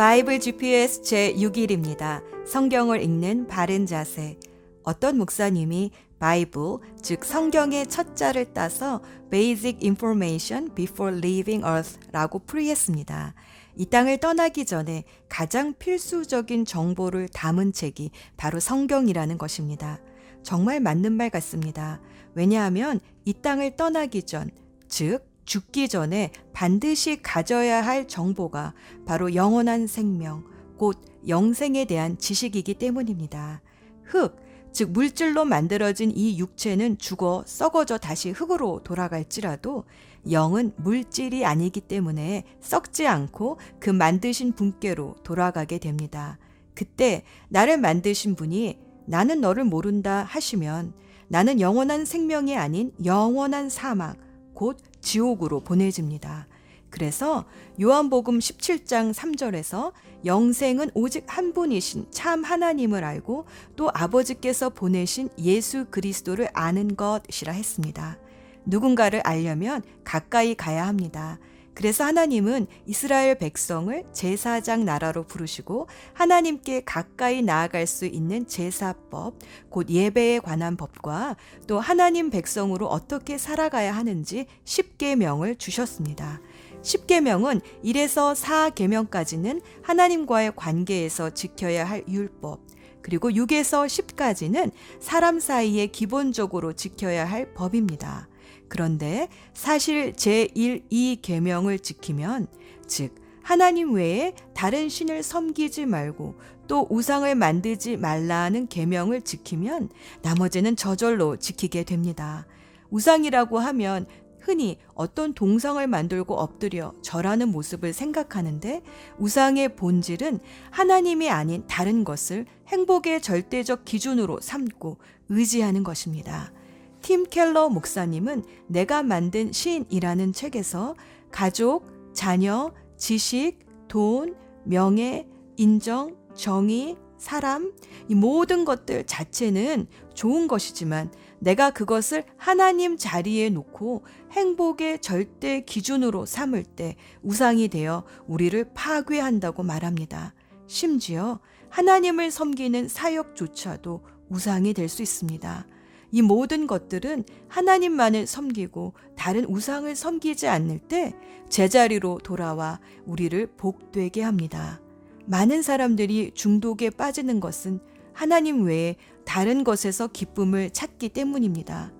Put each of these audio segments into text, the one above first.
바이블 GPS 제 6일입니다. 성경을 읽는 바른 자세. 어떤 목사님이 바이블, 즉 성경의 첫 자를 따서 Basic Information Before Leaving Earth라고 풀이했습니다. 이 땅을 떠나기 전에 가장 필수적인 정보를 담은 책이 바로 성경이라는 것입니다. 정말 맞는 말 같습니다. 왜냐하면 이 땅을 떠나기 전, 즉 죽기 전에 반드시 가져야 할 정보가 바로 영원한 생명, 곧 영생에 대한 지식이기 때문입니다. 흙, 즉 물질로 만들어진 이 육체는 죽어 썩어져 다시 흙으로 돌아갈지라도 영은 물질이 아니기 때문에 썩지 않고 그 만드신 분께로 돌아가게 됩니다. 그때 나를 만드신 분이 나는 너를 모른다 하시면 나는 영원한 생명이 아닌 영원한 사망, 곧 지옥으로 보내집니다. 그래서 요한복음 17장 3절에서 영생은 오직 한 분이신 참 하나님을 알고 또 아버지께서 보내신 예수 그리스도를 아는 것이라 했습니다. 누군가를 알려면 가까이 가야 합니다. 그래서 하나님은 이스라엘 백성을 제사장 나라로 부르시고 하나님께 가까이 나아갈 수 있는 제사법, 곧 예배에 관한 법과 또 하나님 백성으로 어떻게 살아가야 하는지 10계명을 주셨습니다. 10계명은 1에서 4계명까지는 하나님과의 관계에서 지켜야 할 율법, 그리고 6에서 10까지는 사람 사이에 기본적으로 지켜야 할 법입니다. 그런데 사실 제1, 2계명을 지키면 즉 하나님 외에 다른 신을 섬기지 말고 또 우상을 만들지 말라는 계명을 지키면 나머지는 저절로 지키게 됩니다. 우상이라고 하면 흔히 어떤 동상을 만들고 엎드려 절하는 모습을 생각하는데 우상의 본질은 하나님이 아닌 다른 것을 행복의 절대적 기준으로 삼고 의지하는 것입니다. 팀 켈러 목사님은 내가 만든 시인이라는 책에서 가족, 자녀, 지식, 돈, 명예, 인정, 정의, 사람, 이 모든 것들 자체는 좋은 것이지만 내가 그것을 하나님 자리에 놓고 행복의 절대 기준으로 삼을 때 우상이 되어 우리를 파괴한다고 말합니다. 심지어 하나님을 섬기는 사역조차도 우상이 될 수 있습니다. 이 모든 것들은 하나님만을 섬기고 다른 우상을 섬기지 않을 때 제자리로 돌아와 우리를 복되게 합니다. 많은 사람들이 중독에 빠지는 것은 하나님 외에 다른 것에서 기쁨을 찾기 때문입니다.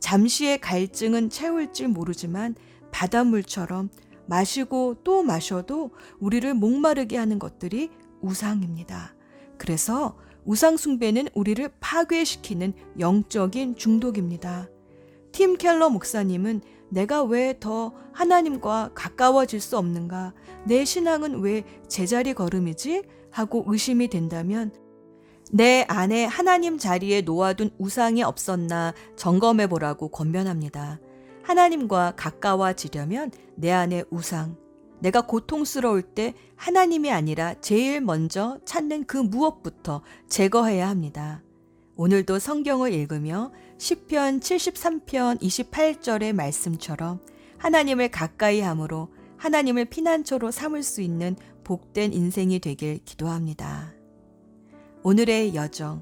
잠시의 갈증은 채울지 모르지만 바닷물처럼 마시고 또 마셔도 우리를 목마르게 하는 것들이 우상입니다. 그래서 우상숭배는 우리를 파괴시키는 영적인 중독입니다. 팀 켈러 목사님은 내가 왜 더 하나님과 가까워질 수 없는가? 내 신앙은 왜 제자리 걸음이지? 하고 의심이 된다면 내 안에 하나님 자리에 놓아둔 우상이 없었나 점검해 보라고 권면합니다. 하나님과 가까워지려면 내 안에 우상, 내가 고통스러울 때 하나님이 아니라 제일 먼저 찾는 그 무엇부터 제거해야 합니다. 오늘도 성경을 읽으며 10편 73편 28절의 말씀처럼 하나님을 가까이 함으로 하나님을 피난처로 삼을 수 있는 복된 인생이 되길 기도합니다. 오늘의 여정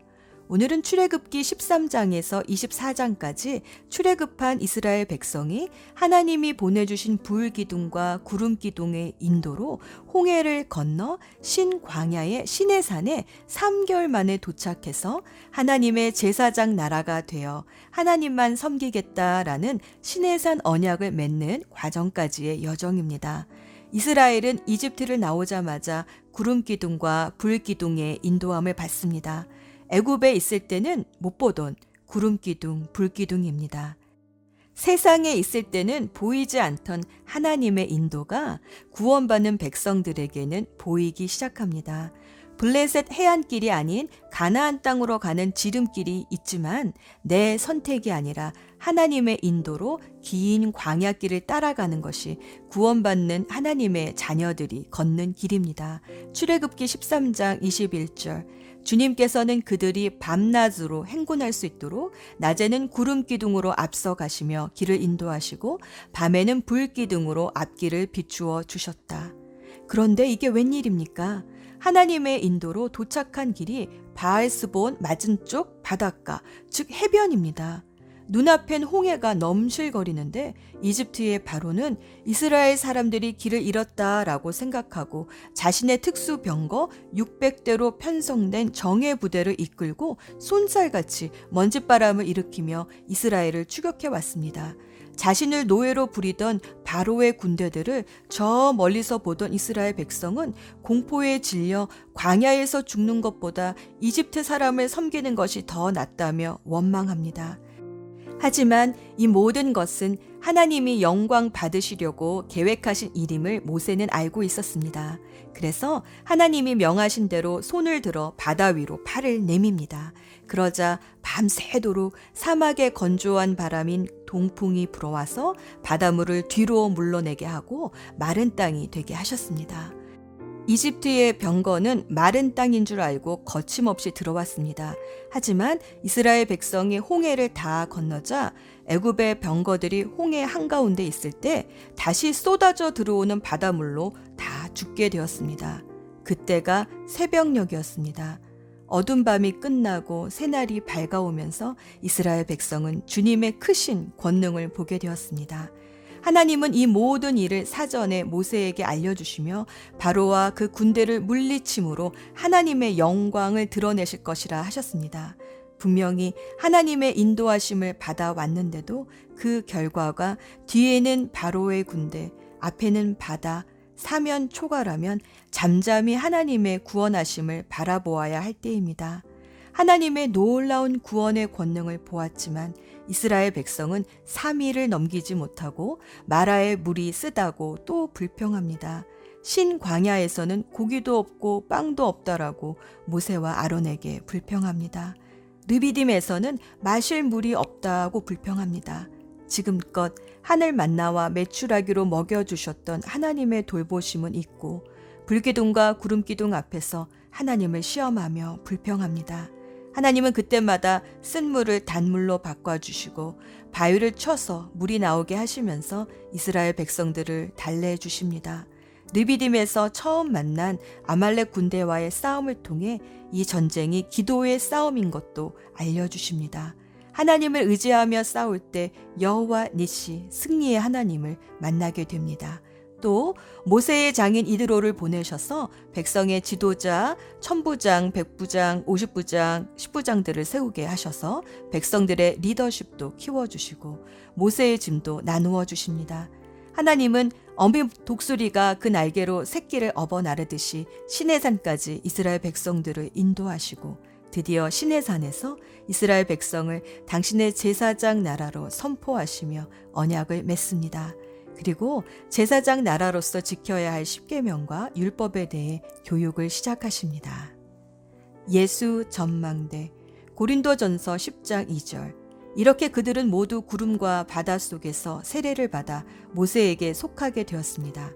오늘은 출애굽기 13장에서 24장까지 출애굽한 이스라엘 백성이 하나님이 보내주신 불 기둥과 구름 기둥의 인도로 홍해를 건너 신광야의 시내산에 3개월 만에 도착해서 하나님의 제사장 나라가 되어 하나님만 섬기겠다라는 시내산 언약을 맺는 과정까지의 여정입니다. 이스라엘은 이집트를 나오자마자 구름 기둥과 불 기둥의 인도함을 받습니다. 애굽에 있을 때는 못 보던 구름 기둥, 불 기둥입니다. 세상에 있을 때는 보이지 않던 하나님의 인도가 구원받는 백성들에게는 보이기 시작합니다. 블레셋 해안길이 아닌 가나안 땅으로 가는 지름길이 있지만 내 선택이 아니라 하나님의 인도로 긴 광야길을 따라가는 것이 구원받는 하나님의 자녀들이 걷는 길입니다. 출애굽기 13장 21절 주님께서는 그들이 밤낮으로 행군할 수 있도록 낮에는 구름 기둥으로 앞서 가시며 길을 인도하시고 밤에는 불 기둥으로 앞길을 비추어 주셨다. 그런데 이게 웬일입니까? 하나님의 인도로 도착한 길이 바알스본 맞은쪽 바닷가, 즉 해변입니다. 눈앞엔 홍해가 넘실거리는데 이집트의 바로는 이스라엘 사람들이 길을 잃었다라고 생각하고 자신의 특수 병거 600대로 편성된 정예 부대를 이끌고 손살같이 먼지바람을 일으키며 이스라엘을 추격해 왔습니다. 자신을 노예로 부리던 바로의 군대들을 저 멀리서 보던 이스라엘 백성은 공포에 질려 광야에서 죽는 것보다 이집트 사람을 섬기는 것이 더 낫다며 원망합니다. 하지만 이 모든 것은 하나님이 영광 받으시려고 계획하신 일임을 모세는 알고 있었습니다. 그래서 하나님이 명하신 대로 손을 들어 바다 위로 팔을 내밉니다. 그러자 밤새도록 사막의 건조한 바람인 동풍이 불어와서 바닷물을 뒤로 물러내게 하고 마른 땅이 되게 하셨습니다. 이집트의 병거는 마른 땅인 줄 알고 거침없이 들어왔습니다. 하지만 이스라엘 백성이 홍해를 다 건너자 애굽의 병거들이 홍해 한가운데 있을 때 다시 쏟아져 들어오는 바닷물로 다 죽게 되었습니다. 그때가 새벽녘이었습니다. 어둠 밤이 끝나고 새날이 밝아오면서 이스라엘 백성은 주님의 크신 권능을 보게 되었습니다. 하나님은 이 모든 일을 사전에 모세에게 알려주시며 바로와 그 군대를 물리침으로 하나님의 영광을 드러내실 것이라 하셨습니다. 분명히 하나님의 인도하심을 받아왔는데도 그 결과가 뒤에는 바로의 군대, 앞에는 바다, 사면 초과라면 잠잠히 하나님의 구원하심을 바라보아야 할 때입니다. 하나님의 놀라운 구원의 권능을 보았지만 이스라엘 백성은 3일을 넘기지 못하고 마라의 물이 쓰다고 또 불평합니다. 신 광야에서는 고기도 없고 빵도 없다라고 모세와 아론에게 불평합니다. 르비딤에서는 마실 물이 없다고 불평합니다. 지금껏 하늘 만나와 매출하기로 먹여주셨던 하나님의 돌보심은 있고 불기둥과 구름기둥 앞에서 하나님을 시험하며 불평합니다. 하나님은 그때마다 쓴 물을 단물로 바꿔주시고 바위를 쳐서 물이 나오게 하시면서 이스라엘 백성들을 달래 주십니다. 느비딤에서 처음 만난 아말렉 군대와의 싸움을 통해 이 전쟁이 기도의 싸움인 것도 알려주십니다. 하나님을 의지하며 싸울 때 여호와 니시 승리의 하나님을 만나게 됩니다. 또 모세의 장인 이드로를 보내셔서 백성의 지도자, 천부장, 백부장, 오십부장, 십부장들을 세우게 하셔서 백성들의 리더십도 키워주시고 모세의 짐도 나누어 주십니다. 하나님은 어미 독수리가 그 날개로 새끼를 업어 나르듯이 시내산까지 이스라엘 백성들을 인도하시고 드디어 시내산에서 이스라엘 백성을 당신의 제사장 나라로 선포하시며 언약을 맺습니다. 그리고 제사장 나라로서 지켜야 할 십계명과 율법에 대해 교육을 시작하십니다. 예수 전망대 고린도전서 10장 2절 이렇게 그들은 모두 구름과 바다 속에서 세례를 받아 모세에게 속하게 되었습니다.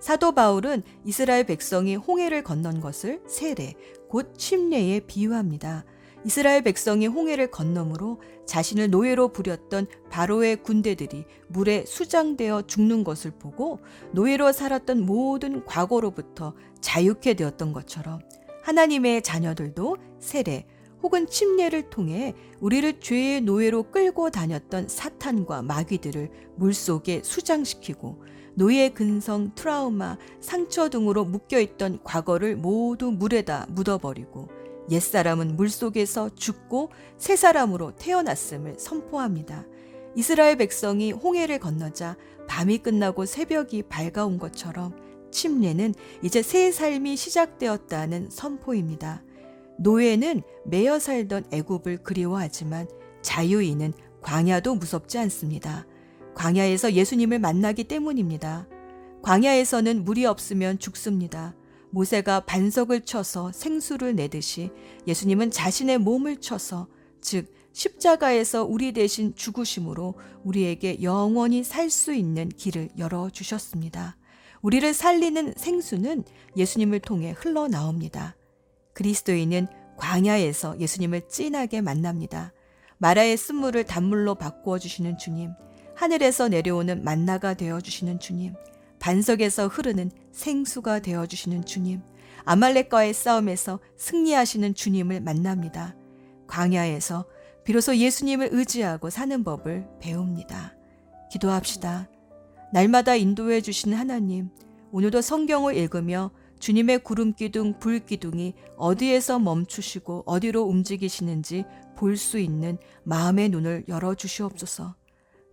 사도 바울은 이스라엘 백성이 홍해를 건넌 것을 세례, 곧 침례에 비유합니다. 이스라엘 백성이 홍해를 건너므로 자신을 노예로 부렸던 바로의 군대들이 물에 수장되어 죽는 것을 보고 노예로 살았던 모든 과거로부터 자유케 되었던 것처럼 하나님의 자녀들도 세례 혹은 침례를 통해 우리를 죄의 노예로 끌고 다녔던 사탄과 마귀들을 물속에 수장시키고 노예 근성, 트라우마, 상처 등으로 묶여있던 과거를 모두 물에다 묻어버리고 옛사람은 물속에서 죽고 새 사람으로 태어났음을 선포합니다. 이스라엘 백성이 홍해를 건너자 밤이 끝나고 새벽이 밝아온 것처럼 침례는 이제 새 삶이 시작되었다는 선포입니다. 노예는 매여 살던 애굽을 그리워하지만 자유인은 광야도 무섭지 않습니다. 광야에서 예수님을 만나기 때문입니다. 광야에서는 물이 없으면 죽습니다. 모세가 반석을 쳐서 생수를 내듯이 예수님은 자신의 몸을 쳐서 즉 십자가에서 우리 대신 죽으심으로 우리에게 영원히 살 수 있는 길을 열어 주셨습니다. 우리를 살리는 생수는 예수님을 통해 흘러나옵니다. 그리스도인은 광야에서 예수님을 진하게 만납니다. 마라의 쓴물을 단물로 바꾸어 주시는 주님, 하늘에서 내려오는 만나가 되어 주시는 주님, 반석에서 흐르는 생수가 되어 주시는 주님, 아말렉과의 싸움에서 승리하시는 주님을 만납니다. 광야에서 비로소 예수님을 의지하고 사는 법을 배웁니다. 기도합시다. 날마다 인도해 주신 하나님, 오늘도 성경을 읽으며 주님의 구름 기둥, 불 기둥이 어디에서 멈추시고 어디로 움직이시는지 볼 수 있는 마음의 눈을 열어 주시옵소서.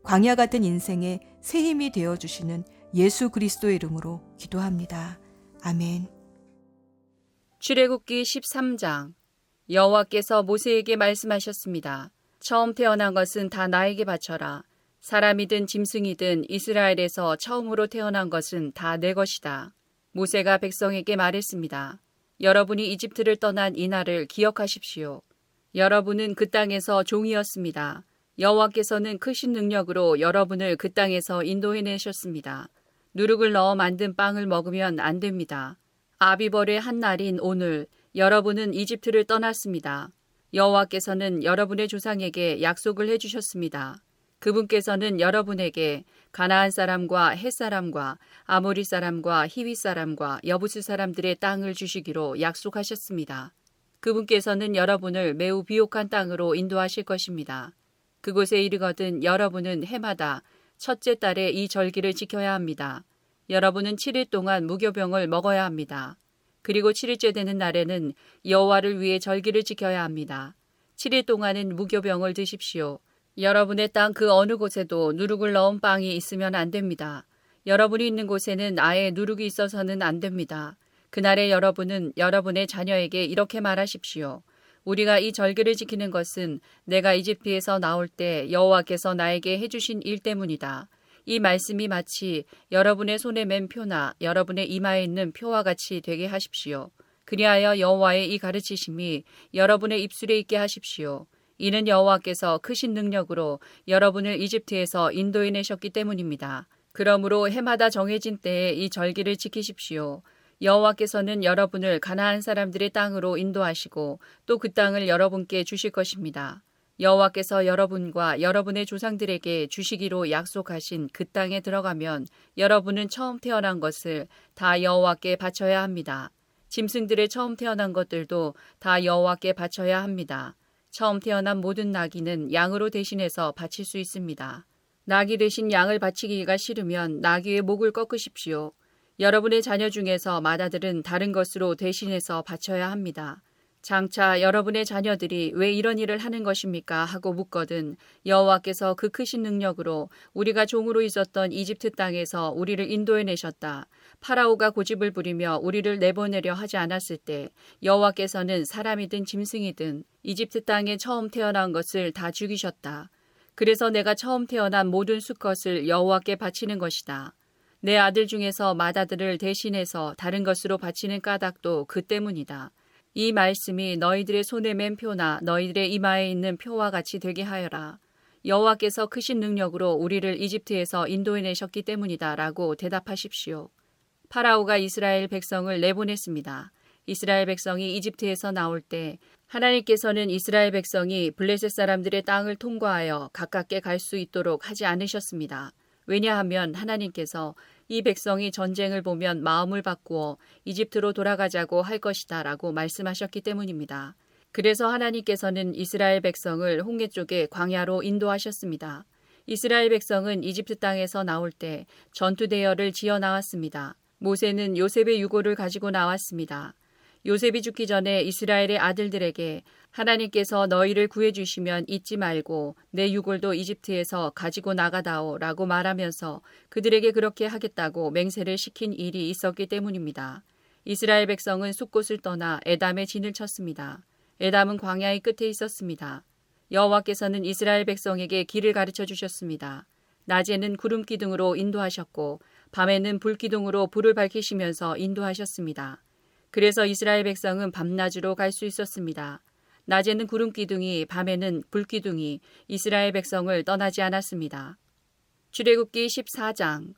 광야 같은 인생에 새 힘이 되어 주시는 예수 그리스도의 이름으로 기도합니다. 아멘. 출애굽기 13장 여호와께서 모세에게 말씀하셨습니다. 처음 태어난 것은 다 나에게 바쳐라. 사람이든 짐승이든 이스라엘에서 처음으로 태어난 것은 다 내 것이다. 모세가 백성에게 말했습니다. 여러분이 이집트를 떠난 이날을 기억하십시오. 여러분은 그 땅에서 종이었습니다. 여호와께서는 크신 능력으로 여러분을 그 땅에서 인도해내셨습니다. 누룩을 넣어 만든 빵을 먹으면 안 됩니다. 아비벌의 한 날인 오늘 여러분은 이집트를 떠났습니다. 여호와께서는 여러분의 조상에게 약속을 해주셨습니다. 그분께서는 여러분에게 가나안 사람과 헷 사람과 아모리 사람과 히위 사람과 여부스 사람들의 땅을 주시기로 약속하셨습니다. 그분께서는 여러분을 매우 비옥한 땅으로 인도하실 것입니다. 그곳에 이르거든 여러분은 해마다 첫째 달에 이 절기를 지켜야 합니다. 여러분은 7일 동안 무교병을 먹어야 합니다. 그리고 7일째 되는 날에는 여호와를 위해 절기를 지켜야 합니다. 7일 동안은 무교병을 드십시오. 여러분의 땅 그 어느 곳에도 누룩을 넣은 빵이 있으면 안 됩니다. 여러분이 있는 곳에는 아예 누룩이 있어서는 안 됩니다. 그날에 여러분은 여러분의 자녀에게 이렇게 말하십시오. 우리가 이 절기를 지키는 것은 내가 이집트에서 나올 때 여호와께서 나에게 해주신 일 때문이다. 이 말씀이 마치 여러분의 손에 맨 표나 여러분의 이마에 있는 표와 같이 되게 하십시오. 그리하여 여호와의 이 가르치심이 여러분의 입술에 있게 하십시오. 이는 여호와께서 크신 능력으로 여러분을 이집트에서 인도해 내셨기 때문입니다. 그러므로 해마다 정해진 때에 이 절기를 지키십시오. 여호와께서는 여러분을 가나안 사람들의 땅으로 인도하시고 또 그 땅을 여러분께 주실 것입니다. 여호와께서 여러분과 여러분의 조상들에게 주시기로 약속하신 그 땅에 들어가면 여러분은 처음 태어난 것을 다 여호와께 바쳐야 합니다. 짐승들의 처음 태어난 것들도 다 여호와께 바쳐야 합니다. 처음 태어난 모든 나귀는 양으로 대신해서 바칠 수 있습니다. 나귀 대신 양을 바치기가 싫으면 나귀의 목을 꺾으십시오. 여러분의 자녀 중에서 마다들은 다른 것으로 대신해서 바쳐야 합니다. 장차 여러분의 자녀들이 왜 이런 일을 하는 것입니까? 하고 묻거든 여호와께서 그 크신 능력으로 우리가 종으로 있었던 이집트 땅에서 우리를 인도해 내셨다. 파라오가 고집을 부리며 우리를 내보내려 하지 않았을 때 여호와께서는 사람이든 짐승이든 이집트 땅에 처음 태어난 것을 다 죽이셨다. 그래서 내가 처음 태어난 모든 수컷을 여호와께 바치는 것이다. 내 아들 중에서 맏아들을 대신해서 다른 것으로 바치는 까닭도 그 때문이다. 이 말씀이 너희들의 손에 맨 표나 너희들의 이마에 있는 표와 같이 되게 하여라. 여호와께서 크신 능력으로 우리를 이집트에서 인도해 내셨기 때문이다라고 대답하십시오. 파라오가 이스라엘 백성을 내보냈습니다. 이스라엘 백성이 이집트에서 나올 때 하나님께서는 이스라엘 백성이 블레셋 사람들의 땅을 통과하여 가깝게 갈 수 있도록 하지 않으셨습니다. 왜냐하면 하나님께서 이 백성이 전쟁을 보면 마음을 바꾸어 이집트로 돌아가자고 할 것이다 라고 말씀하셨기 때문입니다. 그래서 하나님께서는 이스라엘 백성을 홍해 쪽에 광야로 인도하셨습니다. 이스라엘 백성은 이집트 땅에서 나올 때 전투 대열을 지어 나왔습니다. 모세는 요셉의 유고를 가지고 나왔습니다. 요셉이 죽기 전에 이스라엘의 아들들에게 하나님께서 너희를 구해주시면 잊지 말고 내 유골도 이집트에서 가지고 나가다오 라고 말하면서 그들에게 그렇게 하겠다고 맹세를 시킨 일이 있었기 때문입니다. 이스라엘 백성은 숲곳을 떠나 에담에 진을 쳤습니다. 에담은 광야의 끝에 있었습니다. 여호와께서는 이스라엘 백성에게 길을 가르쳐 주셨습니다. 낮에는 구름 기둥으로 인도하셨고 밤에는 불 기둥으로 불을 밝히시면서 인도하셨습니다. 그래서 이스라엘 백성은 밤낮으로 갈 수 있었습니다. 낮에는 구름 기둥이 밤에는 불 기둥이 이스라엘 백성을 떠나지 않았습니다. 출애굽기 14장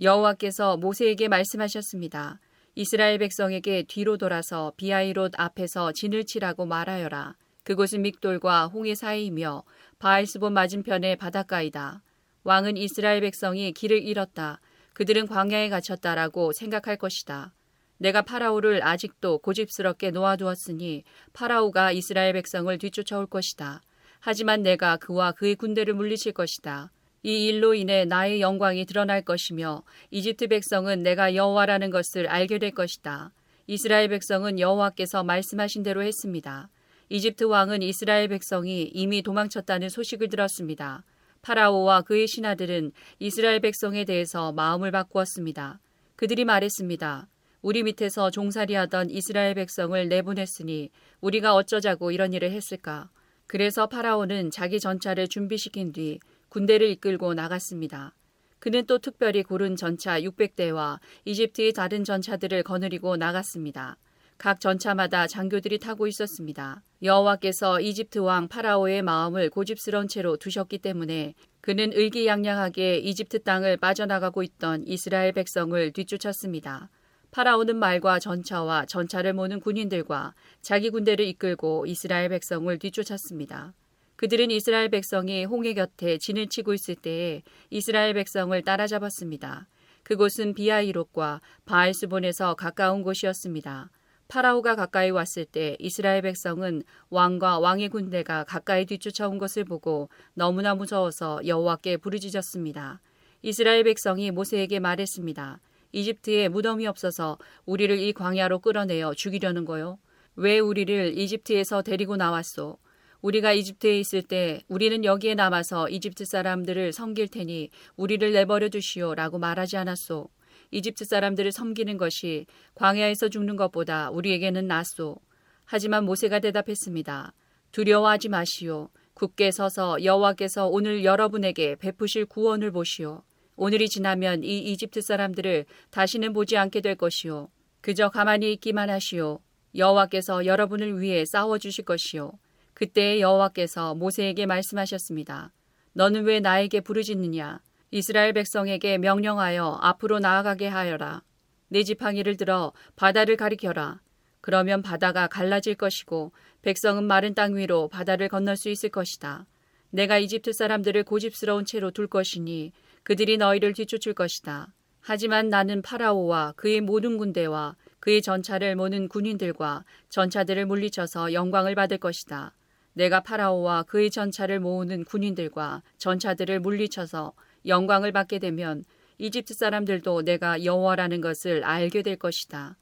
여호와께서 모세에게 말씀하셨습니다. 이스라엘 백성에게 뒤로 돌아서 비아이롯 앞에서 진을 치라고 말하여라. 그곳은 믹돌과 홍해 사이이며 바알스본 맞은편의 바닷가이다. 왕은 이스라엘 백성이 길을 잃었다. 그들은 광야에 갇혔다라고 생각할 것이다. 내가 파라오를 아직도 고집스럽게 놓아두었으니 파라오가 이스라엘 백성을 뒤쫓아올 것이다. 하지만 내가 그와 그의 군대를 물리칠 것이다. 이 일로 인해 나의 영광이 드러날 것이며 이집트 백성은 내가 여호와라는 것을 알게 될 것이다. 이스라엘 백성은 여호와께서 말씀하신 대로 했습니다. 이집트 왕은 이스라엘 백성이 이미 도망쳤다는 소식을 들었습니다. 파라오와 그의 신하들은 이스라엘 백성에 대해서 마음을 바꾸었습니다. 그들이 말했습니다. 우리 밑에서 종살이 하던 이스라엘 백성을 내보냈으니 우리가 어쩌자고 이런 일을 했을까? 그래서 파라오는 자기 전차를 준비시킨 뒤 군대를 이끌고 나갔습니다. 그는 또 특별히 고른 전차 600대와 이집트의 다른 전차들을 거느리고 나갔습니다. 각 전차마다 장교들이 타고 있었습니다. 여호와께서 이집트 왕 파라오의 마음을 고집스러운 채로 두셨기 때문에 그는 의기양양하게 이집트 땅을 빠져나가고 있던 이스라엘 백성을 뒤쫓았습니다. 파라오는 말과 전차와 전차를 모는 군인들과 자기 군대를 이끌고 이스라엘 백성을 뒤쫓았습니다. 그들은 이스라엘 백성이 홍해 곁에 진을 치고 있을 때에 이스라엘 백성을 따라잡았습니다. 그곳은 비아이롯과 바알스본에서 가까운 곳이었습니다. 파라오가 가까이 왔을 때 이스라엘 백성은 왕과 왕의 군대가 가까이 뒤쫓아온 것을 보고 너무나 무서워서 여호와께 부르짖었습니다. 이스라엘 백성이 모세에게 말했습니다. 이집트에 무덤이 없어서 우리를 이 광야로 끌어내어 죽이려는 거요. 왜 우리를 이집트에서 데리고 나왔소? 우리가 이집트에 있을 때 우리는 여기에 남아서 이집트 사람들을 섬길 테니 우리를 내버려 두시오 라고 말하지 않았소. 이집트 사람들을 섬기는 것이 광야에서 죽는 것보다 우리에게는 낫소. 하지만 모세가 대답했습니다. 두려워하지 마시오. 굳게 서서 여호와께서 오늘 여러분에게 베푸실 구원을 보시오. 오늘이 지나면 이 이집트 사람들을 다시는 보지 않게 될 것이오. 그저 가만히 있기만 하시오. 여호와께서 여러분을 위해 싸워 주실 것이오. 그때 여호와께서 모세에게 말씀하셨습니다. 너는 왜 나에게 부르짖느냐? 이스라엘 백성에게 명령하여 앞으로 나아가게 하여라. 내 지팡이를 들어 바다를 가리켜라. 그러면 바다가 갈라질 것이고 백성은 마른 땅 위로 바다를 건널 수 있을 것이다. 내가 이집트 사람들을 고집스러운 채로 둘 것이니 그들이 너희를 뒤쫓을 것이다. 하지만 나는 파라오와 그의 모든 군대와 그의 전차를 모는 군인들과 전차들을 물리쳐서 영광을 받을 것이다. 내가 파라오와 그의 전차를 모으는 군인들과 전차들을 물리쳐서 영광을 받게 되면 이집트 사람들도 내가 여호와라는 것을 알게 될 것이다.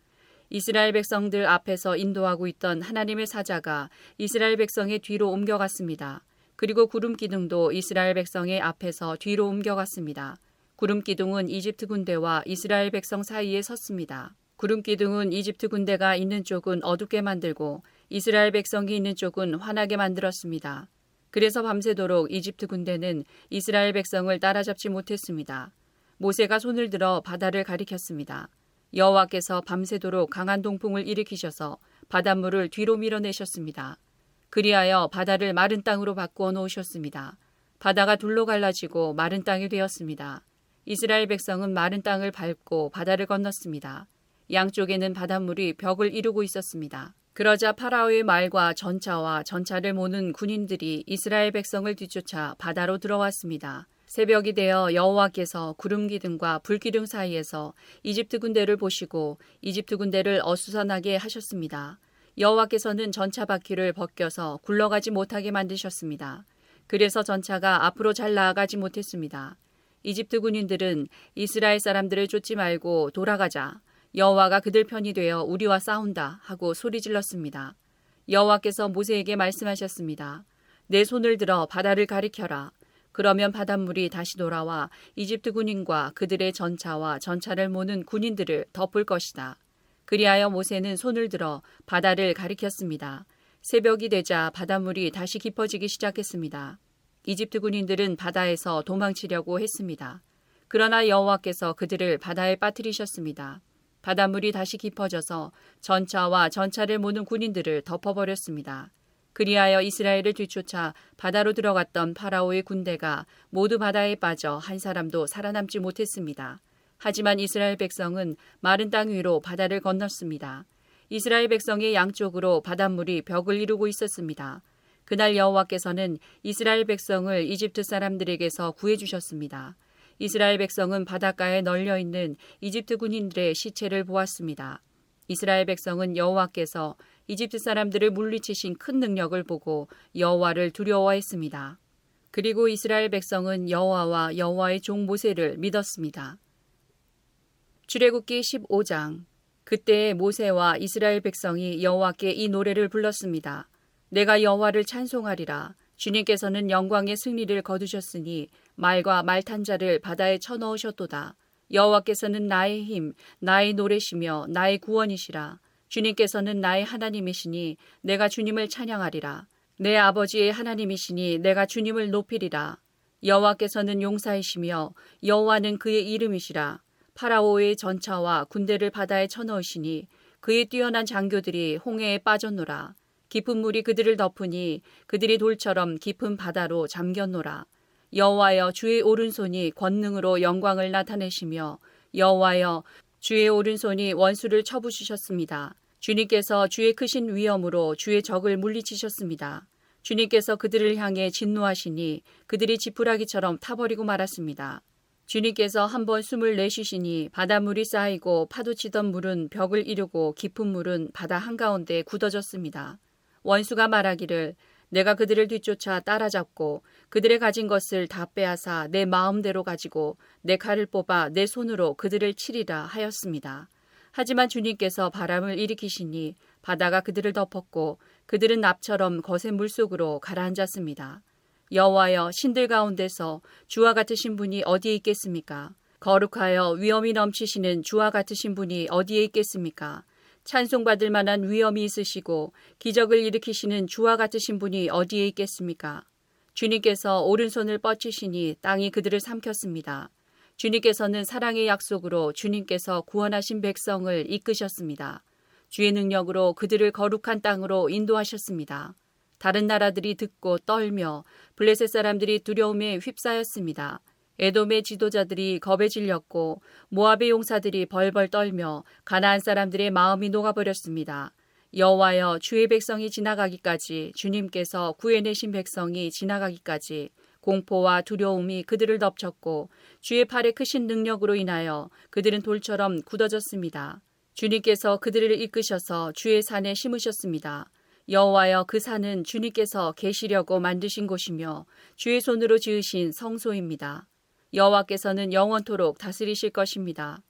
이스라엘 백성들 앞에서 인도하고 있던 하나님의 사자가 이스라엘 백성의 뒤로 옮겨갔습니다. 그리고 구름 기둥도 이스라엘 백성의 앞에서 뒤로 옮겨갔습니다. 구름 기둥은 이집트 군대와 이스라엘 백성 사이에 섰습니다. 구름 기둥은 이집트 군대가 있는 쪽은 어둡게 만들고 이스라엘 백성이 있는 쪽은 환하게 만들었습니다. 그래서 밤새도록 이집트 군대는 이스라엘 백성을 따라잡지 못했습니다. 모세가 손을 들어 바다를 가리켰습니다. 여호와께서 밤새도록 강한 동풍을 일으키셔서 바닷물을 뒤로 밀어내셨습니다. 그리하여 바다를 마른 땅으로 바꾸어 놓으셨습니다. 바다가 둘로 갈라지고 마른 땅이 되었습니다. 이스라엘 백성은 마른 땅을 밟고 바다를 건넜습니다. 양쪽에는 바닷물이 벽을 이루고 있었습니다. 그러자 파라오의 말과 전차와 전차를 모는 군인들이 이스라엘 백성을 뒤쫓아 바다로 들어왔습니다. 새벽이 되어 여호와께서 구름 기둥과 불 기둥 사이에서 이집트 군대를 보시고 이집트 군대를 어수선하게 하셨습니다. 여호와께서는 전차 바퀴를 벗겨서 굴러가지 못하게 만드셨습니다. 그래서 전차가 앞으로 잘 나아가지 못했습니다. 이집트 군인들은 이스라엘 사람들을 쫓지 말고 돌아가자. 여호와가 그들 편이 되어 우리와 싸운다 하고 소리 질렀습니다. 여호와께서 모세에게 말씀하셨습니다. 내 손을 들어 바다를 가리켜라. 그러면 바닷물이 다시 돌아와 이집트 군인과 그들의 전차와 전차를 모는 군인들을 덮을 것이다. 그리하여 모세는 손을 들어 바다를 가리켰습니다. 새벽이 되자 바닷물이 다시 깊어지기 시작했습니다. 이집트 군인들은 바다에서 도망치려고 했습니다. 그러나 여호와께서 그들을 바다에 빠뜨리셨습니다. 바닷물이 다시 깊어져서 전차와 전차를 모는 군인들을 덮어버렸습니다. 그리하여 이스라엘을 뒤쫓아 바다로 들어갔던 파라오의 군대가 모두 바다에 빠져 한 사람도 살아남지 못했습니다. 하지만 이스라엘 백성은 마른 땅 위로 바다를 건넜습니다. 이스라엘 백성의 양쪽으로 바닷물이 벽을 이루고 있었습니다. 그날 여호와께서는 이스라엘 백성을 이집트 사람들에게서 구해 주셨습니다. 이스라엘 백성은 바닷가에 널려 있는 이집트 군인들의 시체를 보았습니다. 이스라엘 백성은 여호와께서 이집트 사람들을 물리치신 큰 능력을 보고 여호와를 두려워했습니다. 그리고 이스라엘 백성은 여호와와 여호와의 종 모세를 믿었습니다. 출애굽기 15장 그때 모세와 이스라엘 백성이 여호와께 이 노래를 불렀습니다. 내가 여호와를 찬송하리라. 주님께서는 영광의 승리를 거두셨으니 말과 말탄 자를 바다에 쳐넣으셨도다. 여호와께서는 나의 힘, 나의 노래시며 나의 구원이시라. 주님께서는 나의 하나님이시니 내가 주님을 찬양하리라. 내 아버지의 하나님이시니 내가 주님을 높이리라. 여호와께서는 용사이시며 여호와는 그의 이름이시라. 파라오의 전차와 군대를 바다에 쳐넣으시니 그의 뛰어난 장교들이 홍해에 빠졌노라. 깊은 물이 그들을 덮으니 그들이 돌처럼 깊은 바다로 잠겼노라. 여호와여 주의 오른손이 권능으로 영광을 나타내시며 여호와여 주의 오른손이 원수를 쳐부수셨습니다. 주님께서 주의 크신 위엄으로 주의 적을 물리치셨습니다. 주님께서 그들을 향해 진노하시니 그들이 지푸라기처럼 타버리고 말았습니다. 주님께서 한 번 숨을 내쉬시니 바닷물이 쌓이고 파도치던 물은 벽을 이루고 깊은 물은 바다 한가운데 굳어졌습니다. 원수가 말하기를 내가 그들을 뒤쫓아 따라잡고 그들의 가진 것을 다 빼앗아 내 마음대로 가지고 내 칼을 뽑아 내 손으로 그들을 치리라 하였습니다. 하지만 주님께서 바람을 일으키시니 바다가 그들을 덮었고 그들은 납처럼 거센 물속으로 가라앉았습니다. 여호와여 신들 가운데서 주와 같으신 분이 어디에 있겠습니까? 거룩하여 위엄이 넘치시는 주와 같으신 분이 어디에 있겠습니까? 찬송받을 만한 위엄이 있으시고 기적을 일으키시는 주와 같으신 분이 어디에 있겠습니까? 주님께서 오른손을 뻗치시니 땅이 그들을 삼켰습니다. 주님께서는 사랑의 약속으로 주님께서 구원하신 백성을 이끄셨습니다. 주의 능력으로 그들을 거룩한 땅으로 인도하셨습니다. 다른 나라들이 듣고 떨며 블레셋 사람들이 두려움에 휩싸였습니다. 에돔의 지도자들이 겁에 질렸고 모압의 용사들이 벌벌 떨며 가나안 사람들의 마음이 녹아버렸습니다. 여호와여 주의 백성이 지나가기까지 주님께서 구해내신 백성이 지나가기까지 공포와 두려움이 그들을 덮쳤고 주의 팔의 크신 능력으로 인하여 그들은 돌처럼 굳어졌습니다. 주님께서 그들을 이끄셔서 주의 산에 심으셨습니다. 여호와여 그 산은 주님께서 계시려고 만드신 곳이며 주의 손으로 지으신 성소입니다. 여호와께서는 영원토록 다스리실 것입니다.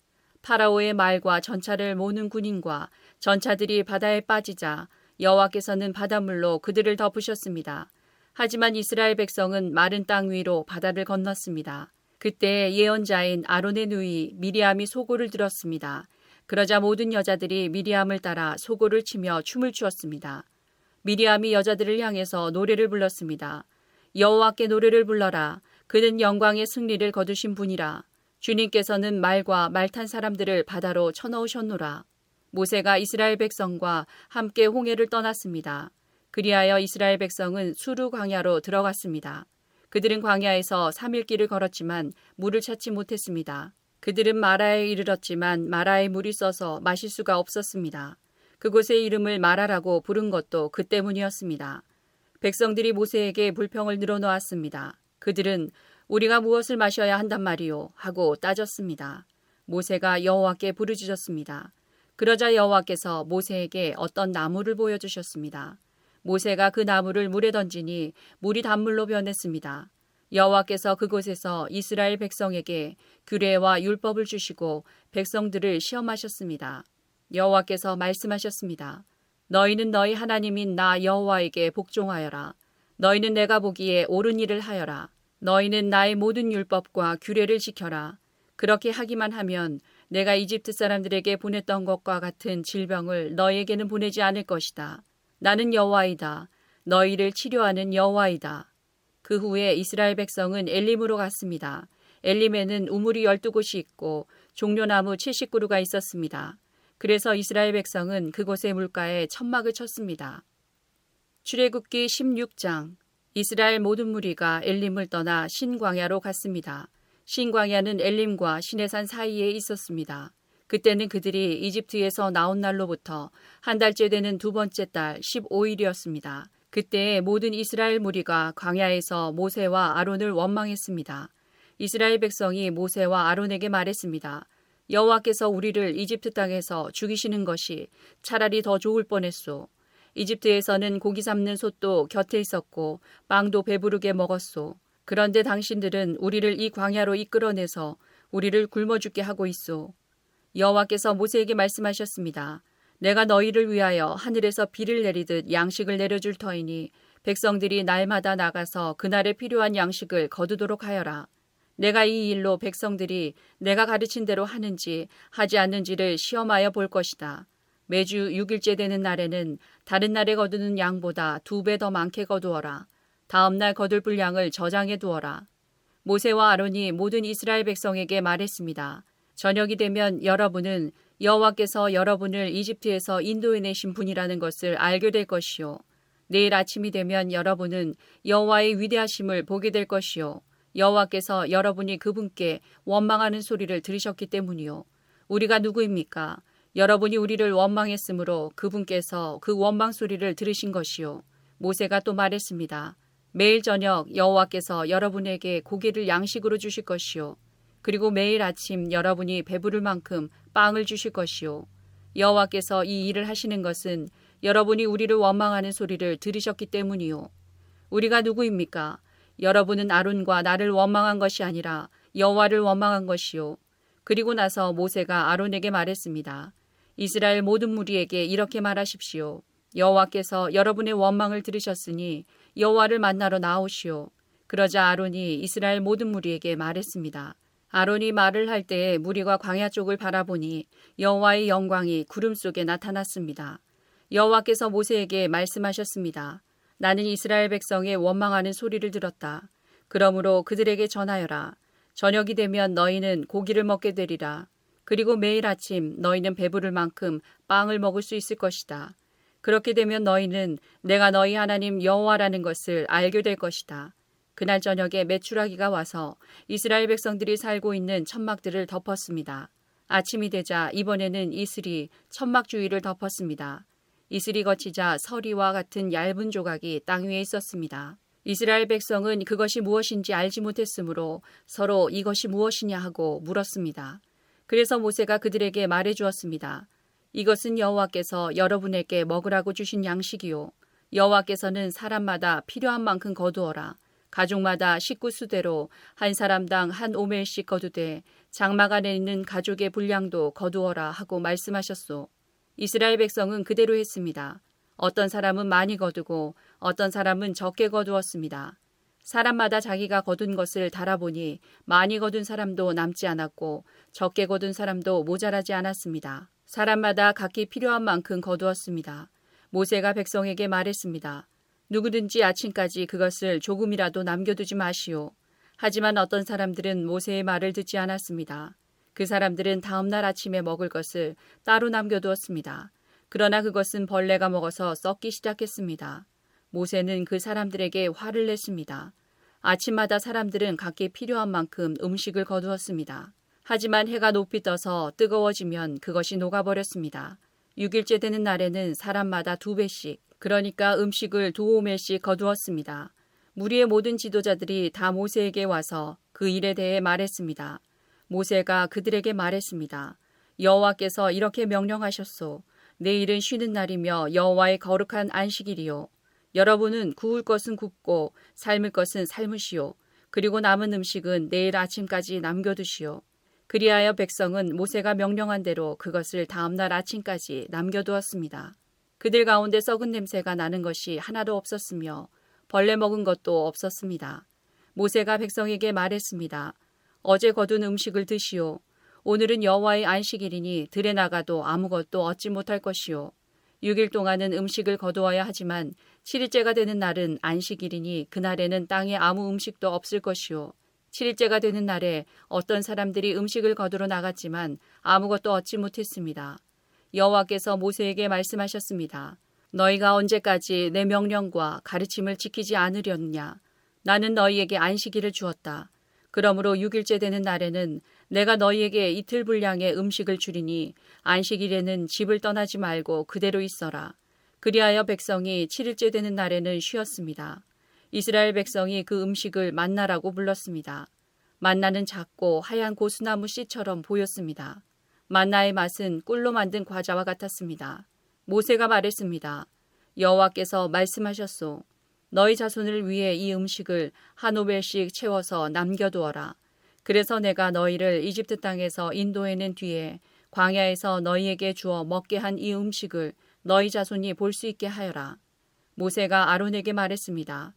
파라오의 말과 전차를 모는 군인과 전차들이 바다에 빠지자 여호와께서는 바닷물로 그들을 덮으셨습니다. 하지만 이스라엘 백성은 마른 땅 위로 바다를 건넜습니다. 그때 예언자인 아론의 누이 미리암이 소고를 들었습니다. 그러자 모든 여자들이 미리암을 따라 소고를 치며 춤을 추었습니다. 미리암이 여자들을 향해서 노래를 불렀습니다. 여호와께 노래를 불러라. 그는 영광의 승리를 거두신 분이라. 주님께서는 말과 말탄 사람들을 바다로 쳐넣으셨노라. 모세가 이스라엘 백성과 함께 홍해를 떠났습니다. 그리하여 이스라엘 백성은 수루 광야로 들어갔습니다. 그들은 광야에서 3일 길을 걸었지만 물을 찾지 못했습니다. 그들은 마라에 이르렀지만 마라에 물이 써서 마실 수가 없었습니다. 그곳의 이름을 마라라고 부른 것도 그 때문이었습니다. 백성들이 모세에게 불평을 늘어놓았습니다. 그들은 우리가 무엇을 마셔야 한단 말이오 하고 따졌습니다. 모세가 여호와께 부르짖었습니다. 그러자 여호와께서 모세에게 어떤 나무를 보여주셨습니다. 모세가 그 나무를 물에 던지니 물이 단물로 변했습니다. 여호와께서 그곳에서 이스라엘 백성에게 규례와 율법을 주시고 백성들을 시험하셨습니다. 여호와께서 말씀하셨습니다. 너희는 너희 하나님인 나 여호와에게 복종하여라. 너희는 내가 보기에 옳은 일을 하여라. 너희는 나의 모든 율법과 규례를 지켜라. 그렇게 하기만 하면 내가 이집트 사람들에게 보냈던 것과 같은 질병을 너희에게는 보내지 않을 것이다. 나는 여호와이다. 너희를 치료하는 여호와이다. 그 후에 이스라엘 백성은 엘림으로 갔습니다. 엘림에는 우물이 열두 곳이 있고 종려나무 70그루가 있었습니다. 그래서 이스라엘 백성은 그곳의 물가에 천막을 쳤습니다. 출애굽기 16장 이스라엘 모든 무리가 엘림을 떠나 신광야로 갔습니다. 신광야는 엘림과 시내산 사이에 있었습니다. 그때는 그들이 이집트에서 나온 날로부터 한 달째 되는 두 번째 달 15일이었습니다. 그때 모든 이스라엘 무리가 광야에서 모세와 아론을 원망했습니다. 이스라엘 백성이 모세와 아론에게 말했습니다. 여호와께서 우리를 이집트 땅에서 죽이시는 것이 차라리 더 좋을 뻔했소. 이집트에서는 고기 잡는 솥도 곁에 있었고 빵도 배부르게 먹었소. 그런데 당신들은 우리를 이 광야로 이끌어내서 우리를 굶어 죽게 하고 있소. 여호와께서 모세에게 말씀하셨습니다. 내가 너희를 위하여 하늘에서 비를 내리듯 양식을 내려줄 터이니 백성들이 날마다 나가서 그날에 필요한 양식을 거두도록 하여라. 내가 이 일로 백성들이 내가 가르친 대로 하는지 하지 않는지를 시험하여 볼 것이다. 매주 6일째 되는 날에는 다른 날에 거두는 양보다 두 배 더 많게 거두어라. 다음 날 거둘 분량을 저장해 두어라. 모세와 아론이 모든 이스라엘 백성에게 말했습니다. 저녁이 되면 여러분은 여호와께서 여러분을 이집트에서 인도해내신 분이라는 것을 알게 될 것이요. 내일 아침이 되면 여러분은 여호와의 위대하심을 보게 될 것이요. 여호와께서 여러분이 그분께 원망하는 소리를 들으셨기 때문이요. 우리가 누구입니까? 여러분이 우리를 원망했으므로 그분께서 그 원망 소리를 들으신 것이요. 모세가 또 말했습니다. 매일 저녁 여호와께서 여러분에게 고기를 양식으로 주실 것이요. 그리고 매일 아침 여러분이 배부를 만큼 빵을 주실 것이요. 여호와께서 이 일을 하시는 것은 여러분이 우리를 원망하는 소리를 들으셨기 때문이요. 우리가 누구입니까? 여러분은 아론과 나를 원망한 것이 아니라 여호와를 원망한 것이요. 그리고 나서 모세가 아론에게 말했습니다. 이스라엘 모든 무리에게 이렇게 말하십시오. 여호와께서 여러분의 원망을 들으셨으니 여호와를 만나러 나오시오. 그러자 아론이 이스라엘 모든 무리에게 말했습니다. 아론이 말을 할 때에 무리가 광야 쪽을 바라보니 여호와의 영광이 구름 속에 나타났습니다. 여호와께서 모세에게 말씀하셨습니다. 나는 이스라엘 백성의 원망하는 소리를 들었다. 그러므로 그들에게 전하여라. 저녁이 되면 너희는 고기를 먹게 되리라. 그리고 매일 아침 너희는 배부를 만큼 빵을 먹을 수 있을 것이다. 그렇게 되면 너희는 내가 너희 하나님 여호와라는 것을 알게 될 것이다. 그날 저녁에 메추라기가 와서 이스라엘 백성들이 살고 있는 천막들을 덮었습니다. 아침이 되자 이번에는 이슬이 천막 주위를 덮었습니다. 이슬이 거치자 서리와 같은 얇은 조각이 땅 위에 있었습니다. 이스라엘 백성은 그것이 무엇인지 알지 못했으므로 서로 이것이 무엇이냐 하고 물었습니다. 그래서 모세가 그들에게 말해 주었습니다. 이것은 여호와께서 여러분에게 먹으라고 주신 양식이요. 여호와께서는 사람마다 필요한 만큼 거두어라. 가족마다 식구 수대로 한 사람당 한 오멜씩 거두되 장막 안에 있는 가족의 분량도 거두어라 하고 말씀하셨소. 이스라엘 백성은 그대로 했습니다. 어떤 사람은 많이 거두고 어떤 사람은 적게 거두었습니다. 사람마다 자기가 거둔 것을 달아보니 많이 거둔 사람도 남지 않았고 적게 거둔 사람도 모자라지 않았습니다. 사람마다 각기 필요한 만큼 거두었습니다. 모세가 백성에게 말했습니다. 누구든지 아침까지 그것을 조금이라도 남겨두지 마시오. 하지만 어떤 사람들은 모세의 말을 듣지 않았습니다. 그 사람들은 다음날 아침에 먹을 것을 따로 남겨두었습니다. 그러나 그것은 벌레가 먹어서 썩기 시작했습니다. 모세는 그 사람들에게 화를 냈습니다. 아침마다 사람들은 각기 필요한 만큼 음식을 거두었습니다. 하지만 해가 높이 떠서 뜨거워지면 그것이 녹아버렸습니다. 6일째 되는 날에는 사람마다 두 배씩, 그러니까 음식을 두 오멜씩 거두었습니다. 무리의 모든 지도자들이 다 모세에게 와서 그 일에 대해 말했습니다. 모세가 그들에게 말했습니다. 여호와께서 이렇게 명령하셨소. 내일은 쉬는 날이며 여호와의 거룩한 안식일이요. 여러분은 구울 것은 굽고 삶을 것은 삶으시오. 그리고 남은 음식은 내일 아침까지 남겨두시오. 그리하여 백성은 모세가 명령한 대로 그것을 다음날 아침까지 남겨두었습니다. 그들 가운데 썩은 냄새가 나는 것이 하나도 없었으며 벌레 먹은 것도 없었습니다. 모세가 백성에게 말했습니다. 어제 거둔 음식을 드시오. 오늘은 여호와의 안식일이니 들에 나가도 아무것도 얻지 못할 것이요. 6일 동안은 음식을 거두어야 하지만 7일째가 되는 날은 안식일이니 그날에는 땅에 아무 음식도 없을 것이요. 7일째가 되는 날에 어떤 사람들이 음식을 거두러 나갔지만 아무것도 얻지 못했습니다. 여호와께서 모세에게 말씀하셨습니다. 너희가 언제까지 내 명령과 가르침을 지키지 않으렸냐? 나는 너희에게 안식일을 주었다. 그러므로 6일째 되는 날에는 내가 너희에게 이틀 분량의 음식을 주리니 안식일에는 집을 떠나지 말고 그대로 있어라. 그리하여 백성이 7일째 되는 날에는 쉬었습니다. 이스라엘 백성이 그 음식을 만나라고 불렀습니다. 만나는 작고 하얀 고수나무 씨처럼 보였습니다. 만나의 맛은 꿀로 만든 과자와 같았습니다. 모세가 말했습니다. 여호와께서 말씀하셨소. 너희 자손을 위해 이 음식을 한 오멜씩 채워서 남겨두어라. 그래서 내가 너희를 이집트 땅에서 인도해낸 뒤에 광야에서 너희에게 주어 먹게 한 이 음식을 너희 자손이 볼 수 있게 하여라. 모세가 아론에게 말했습니다.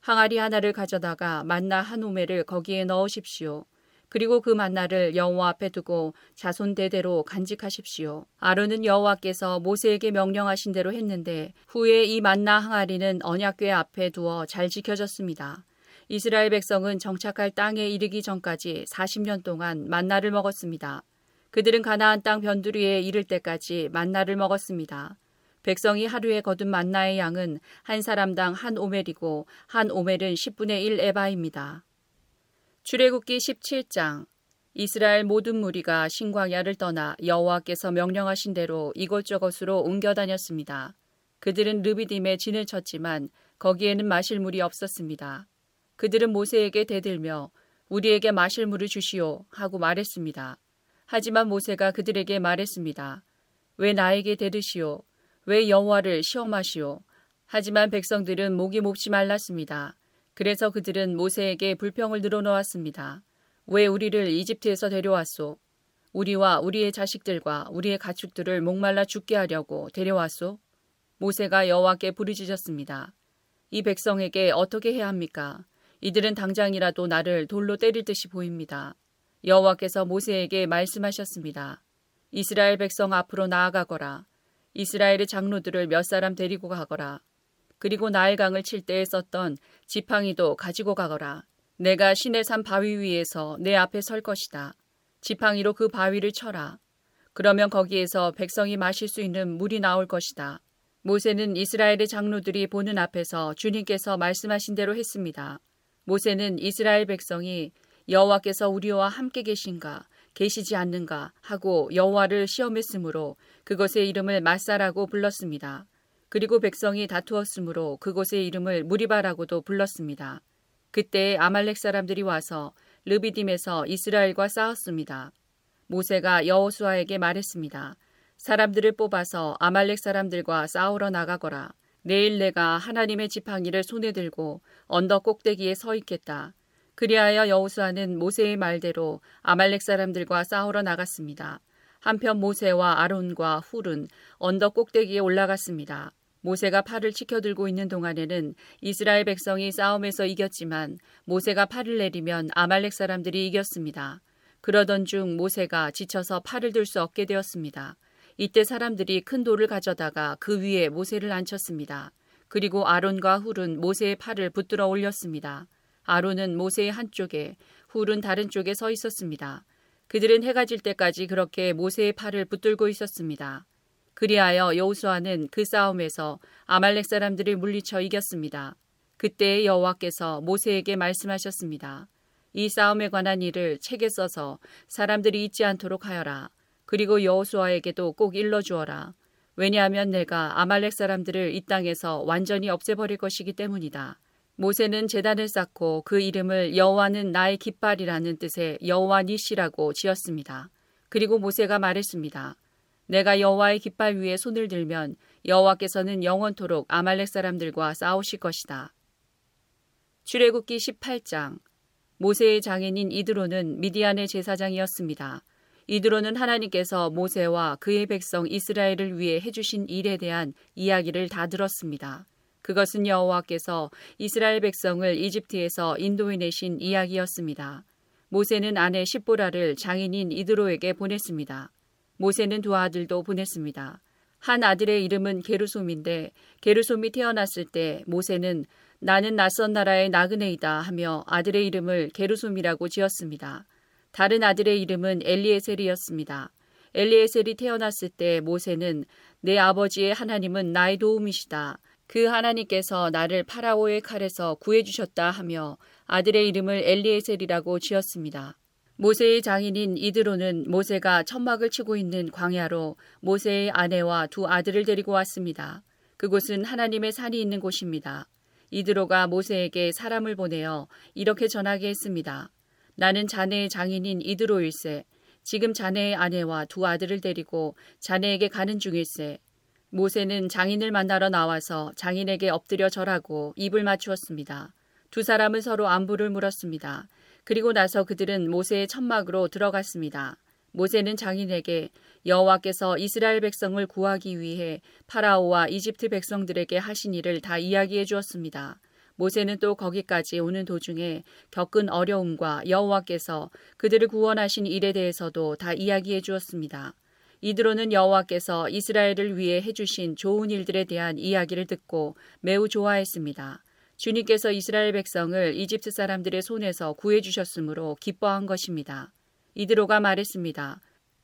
항아리 하나를 가져다가 만나 한 오매를 거기에 넣으십시오. 그리고 그 만나를 여호와 앞에 두고 자손 대대로 간직하십시오. 아론은 여호와께서 모세에게 명령하신 대로 했는데 후에 이 만나 항아리는 언약궤 앞에 두어 잘 지켜졌습니다. 이스라엘 백성은 정착할 땅에 이르기 전까지 40년 동안 만나를 먹었습니다. 그들은 가나안 땅 변두리에 이를 때까지 만나를 먹었습니다. 백성이 하루에 거둔 만나의 양은 한 사람당 한 오멜이고 한 오멜은 10분의 1 에바입니다. 출애굽기 17장 이스라엘 모든 무리가 신광야를 떠나 여호와께서 명령하신 대로 이곳저곳으로 옮겨 다녔습니다. 그들은 르비딤에 진을 쳤지만 거기에는 마실 물이 없었습니다. 그들은 모세에게 대들며 우리에게 마실 물을 주시오 하고 말했습니다. 하지만 모세가 그들에게 말했습니다. 왜 나에게 대드시오? 왜 여호와를 시험하시오? 하지만 백성들은 목이 몹시 말랐습니다. 그래서 그들은 모세에게 불평을 늘어놓았습니다. 왜 우리를 이집트에서 데려왔소? 우리와 우리의 자식들과 우리의 가축들을 목말라 죽게 하려고 데려왔소? 모세가 여호와께 부르짖었습니다. 이 백성에게 어떻게 해야 합니까? 이들은 당장이라도 나를 돌로 때릴 듯이 보입니다. 여호와께서 모세에게 말씀하셨습니다. 이스라엘 백성 앞으로 나아가거라. 이스라엘의 장로들을 몇 사람 데리고 가거라. 그리고 나일강을 칠 때에 썼던 지팡이도 가지고 가거라. 내가 신의 산 바위 위에서 내 앞에 설 것이다. 지팡이로 그 바위를 쳐라. 그러면 거기에서 백성이 마실 수 있는 물이 나올 것이다. 모세는 이스라엘의 장로들이 보는 앞에서 주님께서 말씀하신 대로 했습니다. 모세는 이스라엘 백성이 여호와께서 우리와 함께 계신가 계시지 않는가 하고 여호와를 시험했으므로 그것의 이름을 마사라고 불렀습니다. 그리고 백성이 다투었으므로 그곳의 이름을 무리바라고도 불렀습니다. 그때 아말렉 사람들이 와서 르비딤에서 이스라엘과 싸웠습니다. 모세가 여호수아에게 말했습니다. 사람들을 뽑아서 아말렉 사람들과 싸우러 나가거라. 내일 내가 하나님의 지팡이를 손에 들고 언덕 꼭대기에 서 있겠다. 그리하여 여호수아는 모세의 말대로 아말렉 사람들과 싸우러 나갔습니다. 한편 모세와 아론과 훌은 언덕 꼭대기에 올라갔습니다. 모세가 팔을 치켜들고 있는 동안에는 이스라엘 백성이 싸움에서 이겼지만 모세가 팔을 내리면 아말렉 사람들이 이겼습니다. 그러던 중 모세가 지쳐서 팔을 들 수 없게 되었습니다. 이때 사람들이 큰 돌을 가져다가 그 위에 모세를 앉혔습니다. 그리고 아론과 훌은 모세의 팔을 붙들어 올렸습니다. 아론은 모세의 한쪽에, 훌은 다른 쪽에 서 있었습니다. 그들은 해가 질 때까지 그렇게 모세의 팔을 붙들고 있었습니다. 그리하여 여호수아는 그 싸움에서 아말렉 사람들을 물리쳐 이겼습니다. 그때 여호와께서 모세에게 말씀하셨습니다. 이 싸움에 관한 일을 책에 써서 사람들이 잊지 않도록 하여라. 그리고 여호수아에게도 꼭 일러 주어라. 왜냐하면 내가 아말렉 사람들을 이 땅에서 완전히 없애버릴 것이기 때문이다. 모세는 제단을 쌓고 그 이름을 여호와는 나의 깃발이라는 뜻의 여호와 니시라고 지었습니다. 그리고 모세가 말했습니다. 내가 여호와의 깃발 위에 손을 들면 여호와께서는 영원토록 아말렉 사람들과 싸우실 것이다. 출애굽기 18장 모세의 장인인 이드로는 미디안의 제사장이었습니다. 이드로는 하나님께서 모세와 그의 백성 이스라엘을 위해 해주신 일에 대한 이야기를 다 들었습니다. 그것은 여호와께서 이스라엘 백성을 이집트에서 인도해내신 이야기였습니다. 모세는 아내 십보라를 장인인 이드로에게 보냈습니다. 모세는 두 아들도 보냈습니다. 한 아들의 이름은 게르솜인데 게르솜이 태어났을 때 모세는 나는 낯선 나라의 나그네이다 하며 아들의 이름을 게르솜이라고 지었습니다. 다른 아들의 이름은 엘리에셀이었습니다. 엘리에셀이 태어났을 때 모세는 내 아버지의 하나님은 나의 도움이시다. 그 하나님께서 나를 파라오의 칼에서 구해주셨다 하며 아들의 이름을 엘리에셀이라고 지었습니다. 모세의 장인인 이드로는 모세가 천막을 치고 있는 광야로 모세의 아내와 두 아들을 데리고 왔습니다. 그곳은 하나님의 산이 있는 곳입니다. 이드로가 모세에게 사람을 보내어 이렇게 전하게 했습니다. 나는 자네의 장인인 이드로일세. 지금 자네의 아내와 두 아들을 데리고 자네에게 가는 중일세. 모세는 장인을 만나러 나와서 장인에게 엎드려 절하고 입을 맞추었습니다. 두 사람은 서로 안부를 물었습니다. 그리고 나서 그들은 모세의 천막으로 들어갔습니다. 모세는 장인에게 여호와께서 이스라엘 백성을 구하기 위해 파라오와 이집트 백성들에게 하신 일을 다 이야기해 주었습니다. 모세는 또 거기까지 오는 도중에 겪은 어려움과 여호와께서 그들을 구원하신 일에 대해서도 다 이야기해 주었습니다. 이드로는 여호와께서 이스라엘을 위해 해주신 좋은 일들에 대한 이야기를 듣고 매우 좋아했습니다. 주님께서 이스라엘 백성을 이집트 사람들의 손에서 구해 주셨으므로 기뻐한 것입니다. 이드로가 말했습니다.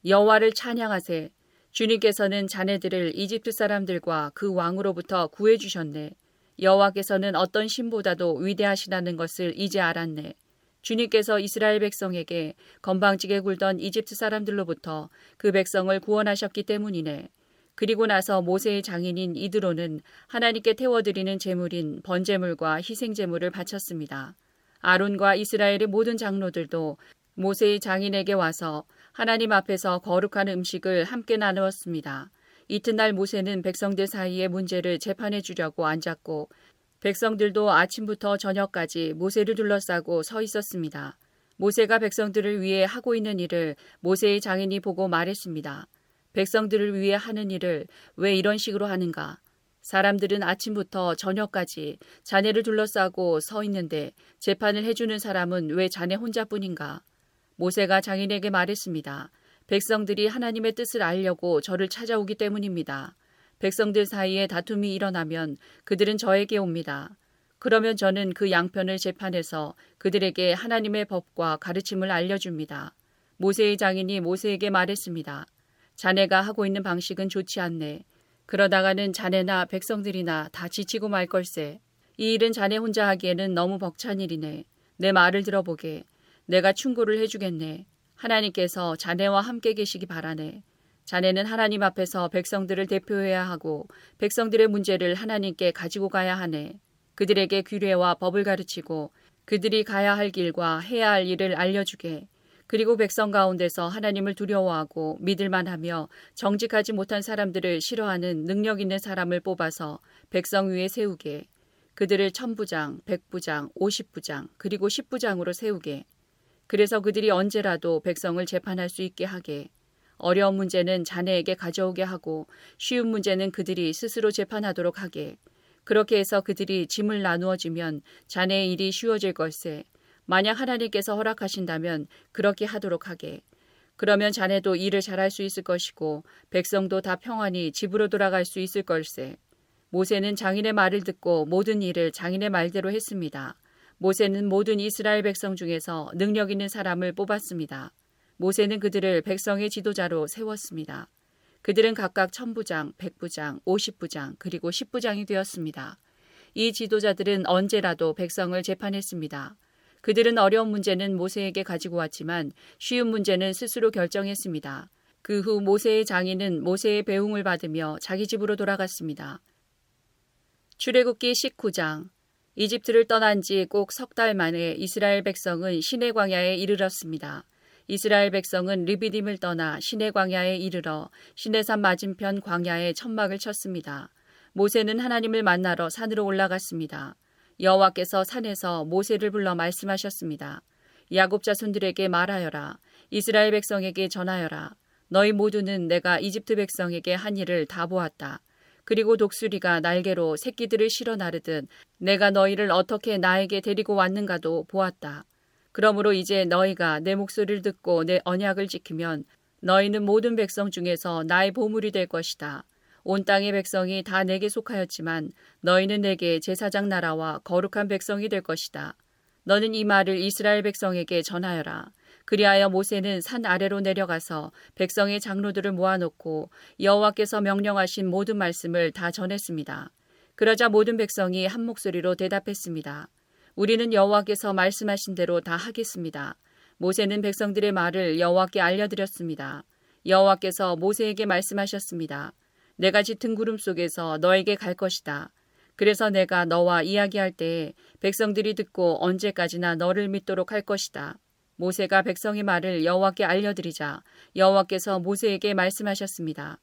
여호와를 찬양하세. 주님께서는 자네들을 이집트 사람들과 그 왕으로부터 구해 주셨네. 여호와께서는 어떤 신보다도 위대하시다는 것을 이제 알았네. 주님께서 이스라엘 백성에게 건방지게 굴던 이집트 사람들로부터 그 백성을 구원하셨기 때문이네. 그리고 나서 모세의 장인인 이드로는 하나님께 태워드리는 제물인 번제물과 희생제물을 바쳤습니다. 아론과 이스라엘의 모든 장로들도 모세의 장인에게 와서 하나님 앞에서 거룩한 음식을 함께 나누었습니다. 이튿날 모세는 백성들 사이의 문제를 재판해 주려고 앉았고 백성들도 아침부터 저녁까지 모세를 둘러싸고 서 있었습니다. 모세가 백성들을 위해 하고 있는 일을 모세의 장인이 보고 말했습니다. 백성들을 위해 하는 일을 왜 이런 식으로 하는가? 사람들은 아침부터 저녁까지 자네를 둘러싸고 서 있는데 재판을 해주는 사람은 왜 자네 혼자뿐인가? 모세가 장인에게 말했습니다. 백성들이 하나님의 뜻을 알려고 저를 찾아오기 때문입니다. 백성들 사이에 다툼이 일어나면 그들은 저에게 옵니다. 그러면 저는 그 양편을 재판해서 그들에게 하나님의 법과 가르침을 알려줍니다. 모세의 장인이 모세에게 말했습니다. 자네가 하고 있는 방식은 좋지 않네. 그러다가는 자네나 백성들이나 다 지치고 말 걸세. 이 일은 자네 혼자 하기에는 너무 벅찬 일이네. 내 말을 들어보게. 내가 충고를 해주겠네. 하나님께서 자네와 함께 계시기 바라네. 자네는 하나님 앞에서 백성들을 대표해야 하고 백성들의 문제를 하나님께 가지고 가야 하네. 그들에게 규례와 법을 가르치고 그들이 가야 할 길과 해야 할 일을 알려주게. 그리고 백성 가운데서 하나님을 두려워하고 믿을만 하며 정직하지 못한 사람들을 싫어하는 능력 있는 사람을 뽑아서 백성 위에 세우게. 그들을 천부장, 백부장, 오십부장, 그리고 십부장으로 세우게. 그래서 그들이 언제라도 백성을 재판할 수 있게 하게. 어려운 문제는 자네에게 가져오게 하고 쉬운 문제는 그들이 스스로 재판하도록 하게. 그렇게 해서 그들이 짐을 나누어 주면 자네의 일이 쉬워질 걸세. 만약 하나님께서 허락하신다면 그렇게 하도록 하게. 그러면 자네도 일을 잘할 수 있을 것이고 백성도 다 평안히 집으로 돌아갈 수 있을 걸세. 모세는 장인의 말을 듣고 모든 일을 장인의 말대로 했습니다. 모세는 모든 이스라엘 백성 중에서 능력 있는 사람을 뽑았습니다. 모세는 그들을 백성의 지도자로 세웠습니다. 그들은 각각 천부장, 백부장, 오십부장, 그리고 십부장이 되었습니다. 이 지도자들은 언제라도 백성을 재판했습니다. 그들은 어려운 문제는 모세에게 가지고 왔지만 쉬운 문제는 스스로 결정했습니다. 그 후 모세의 장인은 모세의 배웅을 받으며 자기 집으로 돌아갔습니다. 출애굽기 19장 이집트를 떠난 지 꼭 석 달 만에 이스라엘 백성은 시내 광야에 이르렀습니다. 이스라엘 백성은 리비딤을 떠나 시내 광야에 이르러 시내산 맞은편 광야에 천막을 쳤습니다. 모세는 하나님을 만나러 산으로 올라갔습니다. 여호와께서 산에서 모세를 불러 말씀하셨습니다. 야곱 자손들에게 말하여라. 이스라엘 백성에게 전하여라. 너희 모두는 내가 이집트 백성에게 한 일을 다 보았다. 그리고 독수리가 날개로 새끼들을 실어 나르듯 내가 너희를 어떻게 나에게 데리고 왔는가도 보았다. 그러므로 이제 너희가 내 목소리를 듣고 내 언약을 지키면 너희는 모든 백성 중에서 나의 보물이 될 것이다. 온 땅의 백성이 다 내게 속하였지만 너희는 내게 제사장 나라와 거룩한 백성이 될 것이다. 너는 이 말을 이스라엘 백성에게 전하여라. 그리하여 모세는 산 아래로 내려가서 백성의 장로들을 모아놓고 여호와께서 명령하신 모든 말씀을 다 전했습니다. 그러자 모든 백성이 한 목소리로 대답했습니다. 우리는 여호와께서 말씀하신 대로 다 하겠습니다. 모세는 백성들의 말을 여호와께 알려드렸습니다. 여호와께서 모세에게 말씀하셨습니다. 내가 짙은 구름 속에서 너에게 갈 것이다. 그래서 내가 너와 이야기할 때에 백성들이 듣고 언제까지나 너를 믿도록 할 것이다. 모세가 백성의 말을 여호와께 알려드리자 여호와께서 모세에게 말씀하셨습니다.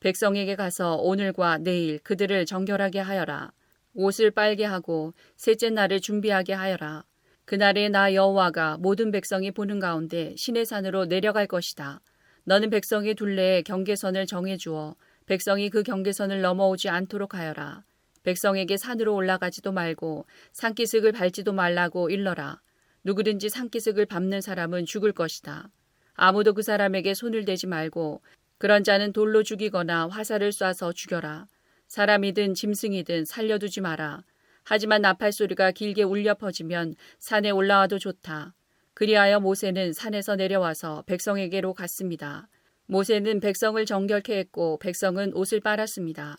백성에게 가서 오늘과 내일 그들을 정결하게 하여라. 옷을 빨게 하고 셋째 날을 준비하게 하여라. 그날에 나 여호와가 모든 백성이 보는 가운데 신의 산으로 내려갈 것이다. 너는 백성의 둘레에 경계선을 정해 주어 백성이 그 경계선을 넘어오지 않도록 하여라. 백성에게 산으로 올라가지도 말고 산기슭을 밟지도 말라고 일러라. 누구든지 산기슭을 밟는 사람은 죽을 것이다. 아무도 그 사람에게 손을 대지 말고 그런 자는 돌로 죽이거나 화살을 쏴서 죽여라. 사람이든 짐승이든 살려두지 마라. 하지만 나팔 소리가 길게 울려 퍼지면 산에 올라와도 좋다. 그리하여 모세는 산에서 내려와서 백성에게로 갔습니다. 모세는 백성을 정결케 했고 백성은 옷을 빨았습니다.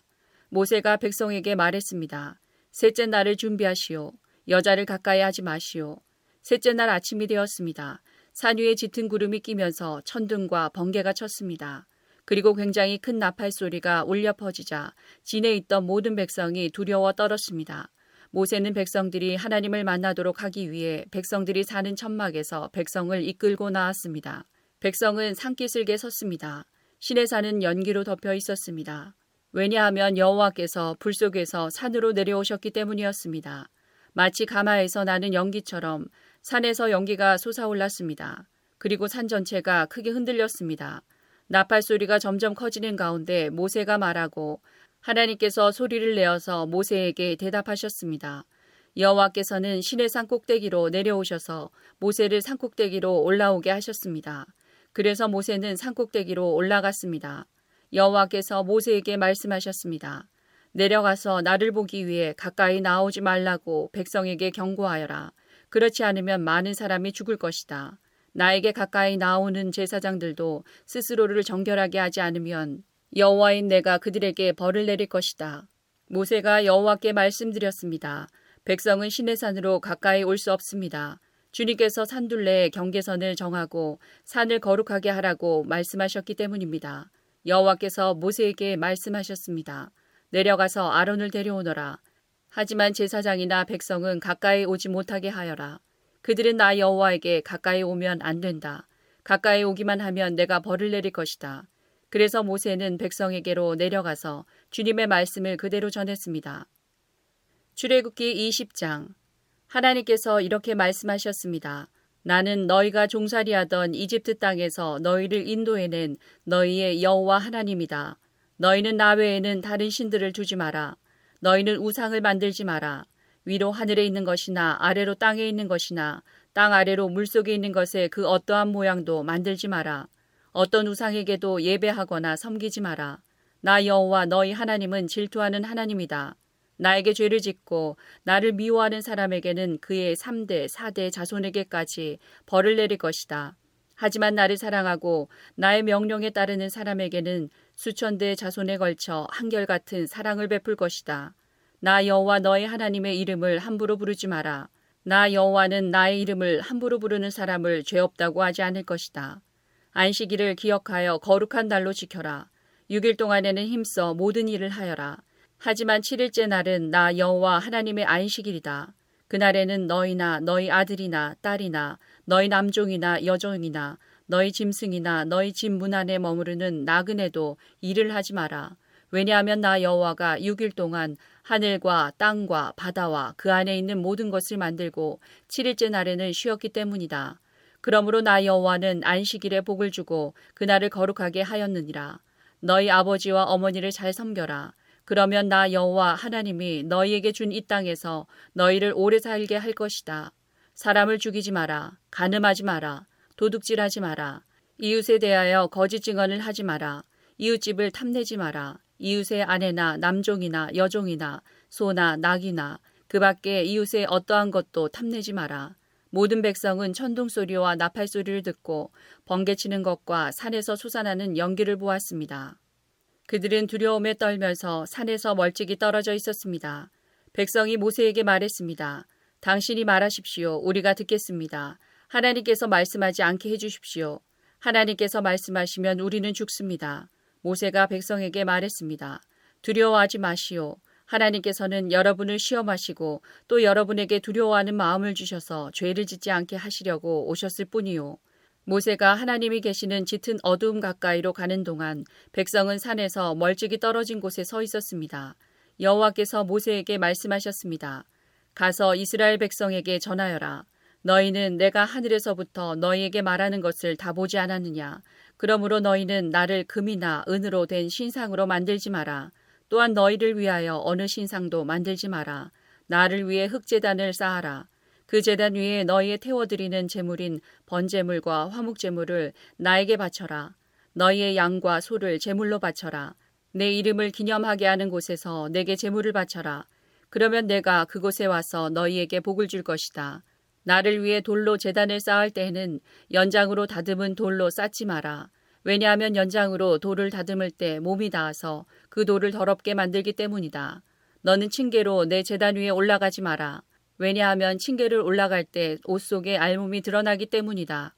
모세가 백성에게 말했습니다. 셋째 날을 준비하시오. 여자를 가까이 하지 마시오. 셋째 날 아침이 되었습니다. 산 위에 짙은 구름이 끼면서 천둥과 번개가 쳤습니다. 그리고 굉장히 큰 나팔 소리가 울려 퍼지자 진에 있던 모든 백성이 두려워 떨었습니다. 모세는 백성들이 하나님을 만나도록 하기 위해 백성들이 사는 천막에서 백성을 이끌고 나왔습니다. 백성은 산기슭에 섰습니다. 신의 산은 연기로 덮여 있었습니다. 왜냐하면 여호와께서 불 속에서 산으로 내려오셨기 때문이었습니다. 마치 가마에서 나는 연기처럼 산에서 연기가 솟아올랐습니다. 그리고 산 전체가 크게 흔들렸습니다. 나팔 소리가 점점 커지는 가운데 모세가 말하고 하나님께서 소리를 내어서 모세에게 대답하셨습니다. 여호와께서는 신의 산 꼭대기로 내려오셔서 모세를 산 꼭대기로 올라오게 하셨습니다. 그래서 모세는 산 꼭대기로 올라갔습니다. 여호와께서 모세에게 말씀하셨습니다. 내려가서 나를 보기 위해 가까이 나오지 말라고 백성에게 경고하여라. 그렇지 않으면 많은 사람이 죽을 것이다. 나에게 가까이 나오는 제사장들도 스스로를 정결하게 하지 않으면 여호와인 내가 그들에게 벌을 내릴 것이다. 모세가 여호와께 말씀드렸습니다. 백성은 신의 산으로 가까이 올 수 없습니다. 주님께서 산둘레에 경계선을 정하고 산을 거룩하게 하라고 말씀하셨기 때문입니다. 여호와께서 모세에게 말씀하셨습니다. 내려가서 아론을 데려오너라. 하지만 제사장이나 백성은 가까이 오지 못하게 하여라. 그들은 나 여호와에게 가까이 오면 안 된다. 가까이 오기만 하면 내가 벌을 내릴 것이다. 그래서 모세는 백성에게로 내려가서 주님의 말씀을 그대로 전했습니다. 출애굽기 20장 하나님께서 이렇게 말씀하셨습니다. 나는 너희가 종살이하던 이집트 땅에서 너희를 인도해낸 너희의 여호와 하나님이다. 너희는 나 외에는 다른 신들을 두지 마라. 너희는 우상을 만들지 마라. 위로 하늘에 있는 것이나 아래로 땅에 있는 것이나 땅 아래로 물속에 있는 것에 그 어떠한 모양도 만들지 마라. 어떤 우상에게도 예배하거나 섬기지 마라. 나 여호와 너희 하나님은 질투하는 하나님이다. 나에게 죄를 짓고 나를 미워하는 사람에게는 그의 3대, 4대 자손에게까지 벌을 내릴 것이다. 하지만 나를 사랑하고 나의 명령에 따르는 사람에게는 수천 대 자손에 걸쳐 한결같은 사랑을 베풀 것이다. 나 여호와 너의 하나님의 이름을 함부로 부르지 마라. 나 여호와는 나의 이름을 함부로 부르는 사람을 죄 없다고 하지 않을 것이다. 안식일을 기억하여 거룩한 날로 지켜라. 6일 동안에는 힘써 모든 일을 하여라. 하지만 7일째 날은 나 여호와 하나님의 안식일이다. 그날에는 너희나 너희 아들이나 딸이나 너희 남종이나 여종이나 너희 짐승이나 너희 집 문 안에 머무르는 나그네도 일을 하지 마라. 왜냐하면 나 여호와가 6일 동안 하늘과 땅과 바다와 그 안에 있는 모든 것을 만들고 7일째 날에는 쉬었기 때문이다. 그러므로 나 여호와는 안식일에 복을 주고 그날을 거룩하게 하였느니라. 너희 아버지와 어머니를 잘 섬겨라. 그러면 나 여호와 하나님이 너희에게 준 이 땅에서 너희를 오래 살게 할 것이다. 사람을 죽이지 마라. 가늠하지 마라. 도둑질하지 마라. 이웃에 대하여 거짓 증언을 하지 마라. 이웃집을 탐내지 마라. 이웃의 아내나 남종이나 여종이나 소나 낙이나 그 밖에 이웃의 어떠한 것도 탐내지 마라. 모든 백성은 천둥 소리와 나팔 소리를 듣고 번개치는 것과 산에서 솟아나는 연기를 보았습니다. 그들은 두려움에 떨면서 산에서 멀찍이 떨어져 있었습니다. 백성이 모세에게 말했습니다. 당신이 말하십시오. 우리가 듣겠습니다. 하나님께서 말씀하지 않게 해주십시오. 하나님께서 말씀하시면 우리는 죽습니다. 모세가 백성에게 말했습니다. 두려워하지 마시오. 하나님께서는 여러분을 시험하시고 또 여러분에게 두려워하는 마음을 주셔서 죄를 짓지 않게 하시려고 오셨을 뿐이요. 모세가 하나님이 계시는 짙은 어두움 가까이로 가는 동안 백성은 산에서 멀찍이 떨어진 곳에 서 있었습니다. 여호와께서 모세에게 말씀하셨습니다. 가서 이스라엘 백성에게 전하여라. 너희는 내가 하늘에서부터 너희에게 말하는 것을 다 보지 않았느냐. 그러므로 너희는 나를 금이나 은으로 된 신상으로 만들지 마라. 또한 너희를 위하여 어느 신상도 만들지 마라. 나를 위해 흙재단을 쌓아라. 그 재단 위에 너희의 태워드리는 제물인 번제물과 화목제물을 나에게 바쳐라. 너희의 양과 소를 제물로 바쳐라. 내 이름을 기념하게 하는 곳에서 내게 제물을 바쳐라. 그러면 내가 그곳에 와서 너희에게 복을 줄 것이다. 나를 위해 돌로 재단을 쌓을 때에는 연장으로 다듬은 돌로 쌓지 마라. 왜냐하면 연장으로 돌을 다듬을 때 몸이 닿아서 그 돌을 더럽게 만들기 때문이다. 너는 층계로 내 재단 위에 올라가지 마라. 왜냐하면 층계를 올라갈 때 옷 속에 알몸이 드러나기 때문이다.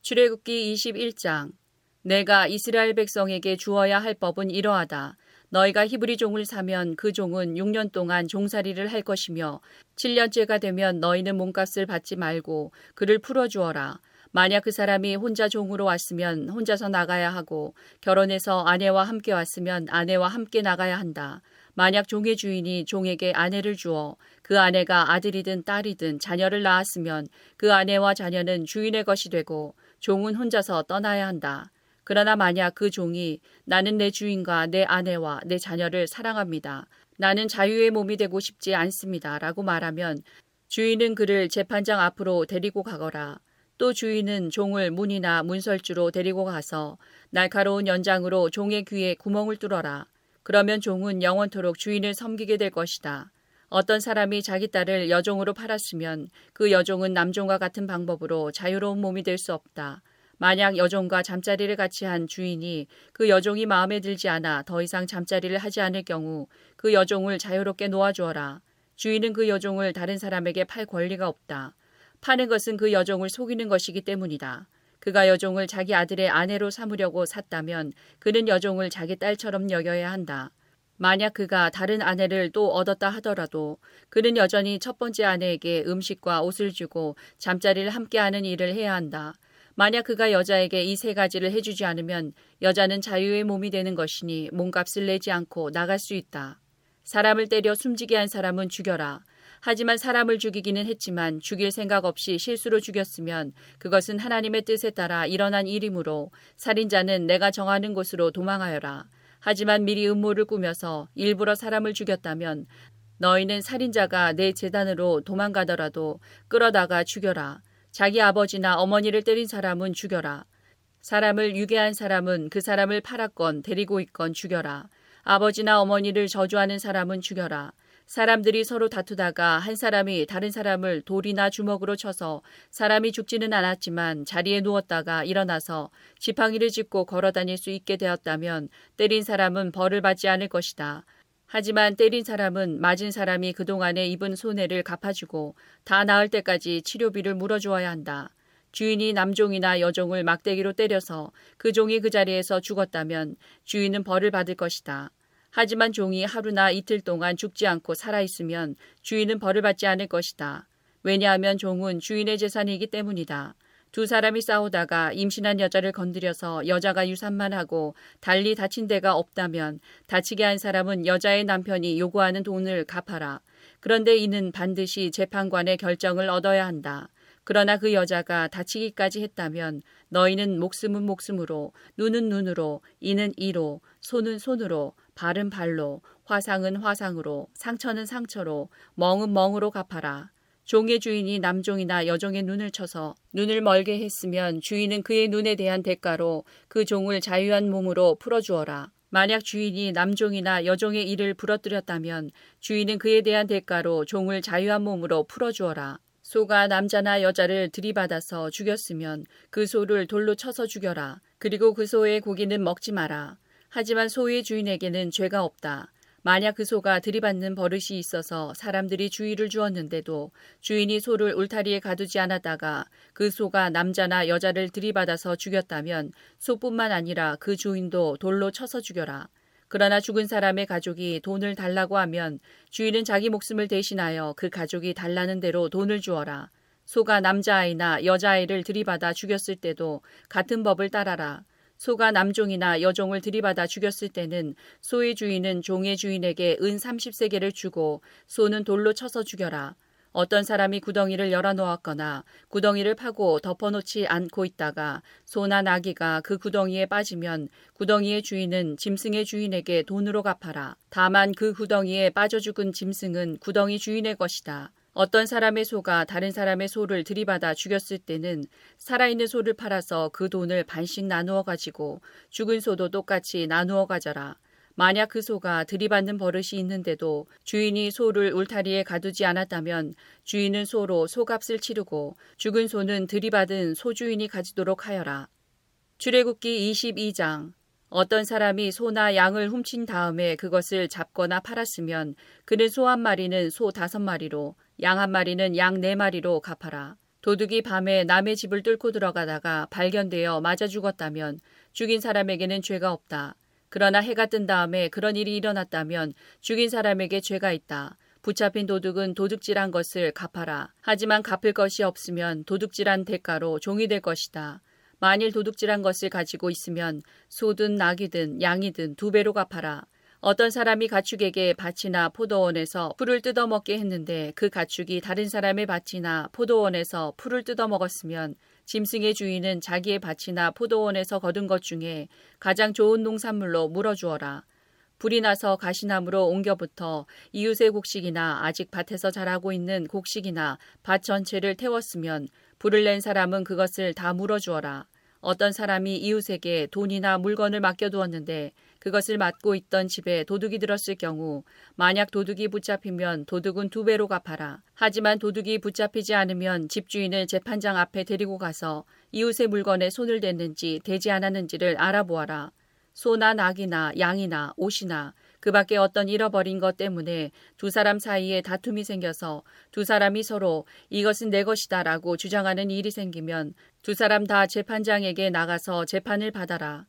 출애굽기 21장 내가 이스라엘 백성에게 주어야 할 법은 이러하다. 너희가 히브리 종을 사면 그 종은 6년 동안 종살이를 할 것이며 7년째가 되면 너희는 몸값을 받지 말고 그를 풀어 주어라. 만약 그 사람이 혼자 종으로 왔으면 혼자서 나가야 하고 결혼해서 아내와 함께 왔으면 아내와 함께 나가야 한다. 만약 종의 주인이 종에게 아내를 주어 그 아내가 아들이든 딸이든 자녀를 낳았으면 그 아내와 자녀는 주인의 것이 되고 종은 혼자서 떠나야 한다. 그러나 만약 그 종이 나는 내 주인과 내 아내와 내 자녀를 사랑합니다. 나는 자유의 몸이 되고 싶지 않습니다. 라고 말하면 주인은 그를 재판장 앞으로 데리고 가거라. 또 주인은 종을 문이나 문설주로 데리고 가서 날카로운 연장으로 종의 귀에 구멍을 뚫어라. 그러면 종은 영원토록 주인을 섬기게 될 것이다. 어떤 사람이 자기 딸을 여종으로 팔았으면 그 여종은 남종과 같은 방법으로 자유로운 몸이 될 수 없다. 만약 여종과 잠자리를 같이 한 주인이 그 여종이 마음에 들지 않아 더 이상 잠자리를 하지 않을 경우 그 여종을 자유롭게 놓아주어라. 주인은 그 여종을 다른 사람에게 팔 권리가 없다. 파는 것은 그 여종을 속이는 것이기 때문이다. 그가 여종을 자기 아들의 아내로 삼으려고 샀다면 그는 여종을 자기 딸처럼 여겨야 한다. 만약 그가 다른 아내를 또 얻었다 하더라도 그는 여전히 첫 번째 아내에게 음식과 옷을 주고 잠자리를 함께하는 일을 해야 한다. 만약 그가 여자에게 이 세 가지를 해주지 않으면 여자는 자유의 몸이 되는 것이니 몸값을 내지 않고 나갈 수 있다. 사람을 때려 숨지게 한 사람은 죽여라. 하지만 사람을 죽이기는 했지만 죽일 생각 없이 실수로 죽였으면 그것은 하나님의 뜻에 따라 일어난 일이므로 살인자는 내가 정하는 곳으로 도망하여라. 하지만 미리 음모를 꾸며서 일부러 사람을 죽였다면 너희는 살인자가 내 재단으로 도망가더라도 끌어다가 죽여라. 자기 아버지나 어머니를 때린 사람은 죽여라. 사람을 유괴한 사람은 그 사람을 팔았건 데리고 있건 죽여라. 아버지나 어머니를 저주하는 사람은 죽여라. 사람들이 서로 다투다가 한 사람이 다른 사람을 돌이나 주먹으로 쳐서 사람이 죽지는 않았지만 자리에 누웠다가 일어나서 지팡이를 짚고 걸어 다닐 수 있게 되었다면 때린 사람은 벌을 받지 않을 것이다. 하지만 때린 사람은 맞은 사람이 그동안에 입은 손해를 갚아주고 다 나을 때까지 치료비를 물어주어야 한다. 주인이 남종이나 여종을 막대기로 때려서 그 종이 그 자리에서 죽었다면 주인은 벌을 받을 것이다. 하지만 종이 하루나 이틀 동안 죽지 않고 살아있으면 주인은 벌을 받지 않을 것이다. 왜냐하면 종은 주인의 재산이기 때문이다. 두 사람이 싸우다가 임신한 여자를 건드려서 여자가 유산만 하고 달리 다친 데가 없다면 다치게 한 사람은 여자의 남편이 요구하는 돈을 갚아라. 그런데 이는 반드시 재판관의 결정을 얻어야 한다. 그러나 그 여자가 다치기까지 했다면 너희는 목숨은 목숨으로, 눈은 눈으로, 이는 이로, 손은 손으로, 발은 발로, 화상은 화상으로, 상처는 상처로, 멍은 멍으로 갚아라. 종의 주인이 남종이나 여종의 눈을 쳐서 눈을 멀게 했으면 주인은 그의 눈에 대한 대가로 그 종을 자유한 몸으로 풀어주어라. 만약 주인이 남종이나 여종의 일을 부러뜨렸다면 주인은 그에 대한 대가로 종을 자유한 몸으로 풀어주어라. 소가 남자나 여자를 들이받아서 죽였으면 그 소를 돌로 쳐서 죽여라. 그리고 그 소의 고기는 먹지 마라. 하지만 소의 주인에게는 죄가 없다. 만약 그 소가 들이받는 버릇이 있어서 사람들이 주의를 주었는데도 주인이 소를 울타리에 가두지 않았다가 그 소가 남자나 여자를 들이받아서 죽였다면 소뿐만 아니라 그 주인도 돌로 쳐서 죽여라. 그러나 죽은 사람의 가족이 돈을 달라고 하면 주인은 자기 목숨을 대신하여 그 가족이 달라는 대로 돈을 주어라. 소가 남자아이나 여자아이를 들이받아 죽였을 때도 같은 법을 따라라. 소가 남종이나 여종을 들이받아 죽였을 때는 소의 주인은 종의 주인에게 은 30세계를 주고 소는 돌로 쳐서 죽여라. 어떤 사람이 구덩이를 열어놓았거나 구덩이를 파고 덮어놓지 않고 있다가 소나 나귀가 그 구덩이에 빠지면 구덩이의 주인은 짐승의 주인에게 돈으로 갚아라. 다만 그 구덩이에 빠져 죽은 짐승은 구덩이 주인의 것이다. 어떤 사람의 소가 다른 사람의 소를 들이받아 죽였을 때는 살아있는 소를 팔아서 그 돈을 반씩 나누어 가지고 죽은 소도 똑같이 나누어 가져라. 만약 그 소가 들이받는 버릇이 있는데도 주인이 소를 울타리에 가두지 않았다면 주인은 소로 소값을 치르고 죽은 소는 들이받은 소주인이 가지도록 하여라. 출애굽기 22장 어떤 사람이 소나 양을 훔친 다음에 그것을 잡거나 팔았으면 그는 소 한 마리는 소 다섯 마리로 양 한 마리는 양 네 마리로 갚아라. 도둑이 밤에 남의 집을 뚫고 들어가다가 발견되어 맞아 죽었다면 죽인 사람에게는 죄가 없다. 그러나 해가 뜬 다음에 그런 일이 일어났다면 죽인 사람에게 죄가 있다. 붙잡힌 도둑은 도둑질한 것을 갚아라. 하지만 갚을 것이 없으면 도둑질한 대가로 종이 될 것이다. 만일 도둑질한 것을 가지고 있으면 소든 낙이든 양이든 두 배로 갚아라. 어떤 사람이 가축에게 밭이나 포도원에서 풀을 뜯어먹게 했는데 그 가축이 다른 사람의 밭이나 포도원에서 풀을 뜯어먹었으면 짐승의 주인은 자기의 밭이나 포도원에서 거둔 것 중에 가장 좋은 농산물로 물어주어라. 불이 나서 가시나무로 옮겨부터 이웃의 곡식이나 아직 밭에서 자라고 있는 곡식이나 밭 전체를 태웠으면 불을 낸 사람은 그것을 다 물어주어라. 어떤 사람이 이웃에게 돈이나 물건을 맡겨두었는데 그것을 맡고 있던 집에 도둑이 들었을 경우 만약 도둑이 붙잡히면 도둑은 두 배로 갚아라. 하지만 도둑이 붙잡히지 않으면 집주인을 재판장 앞에 데리고 가서 이웃의 물건에 손을 댔는지 대지 않았는지를 알아보아라. 소나 낙이나 양이나 옷이나 그 밖에 어떤 잃어버린 것 때문에 두 사람 사이에 다툼이 생겨서 두 사람이 서로 이것은 내 것이다 라고 주장하는 일이 생기면 두 사람 다 재판장에게 나가서 재판을 받아라.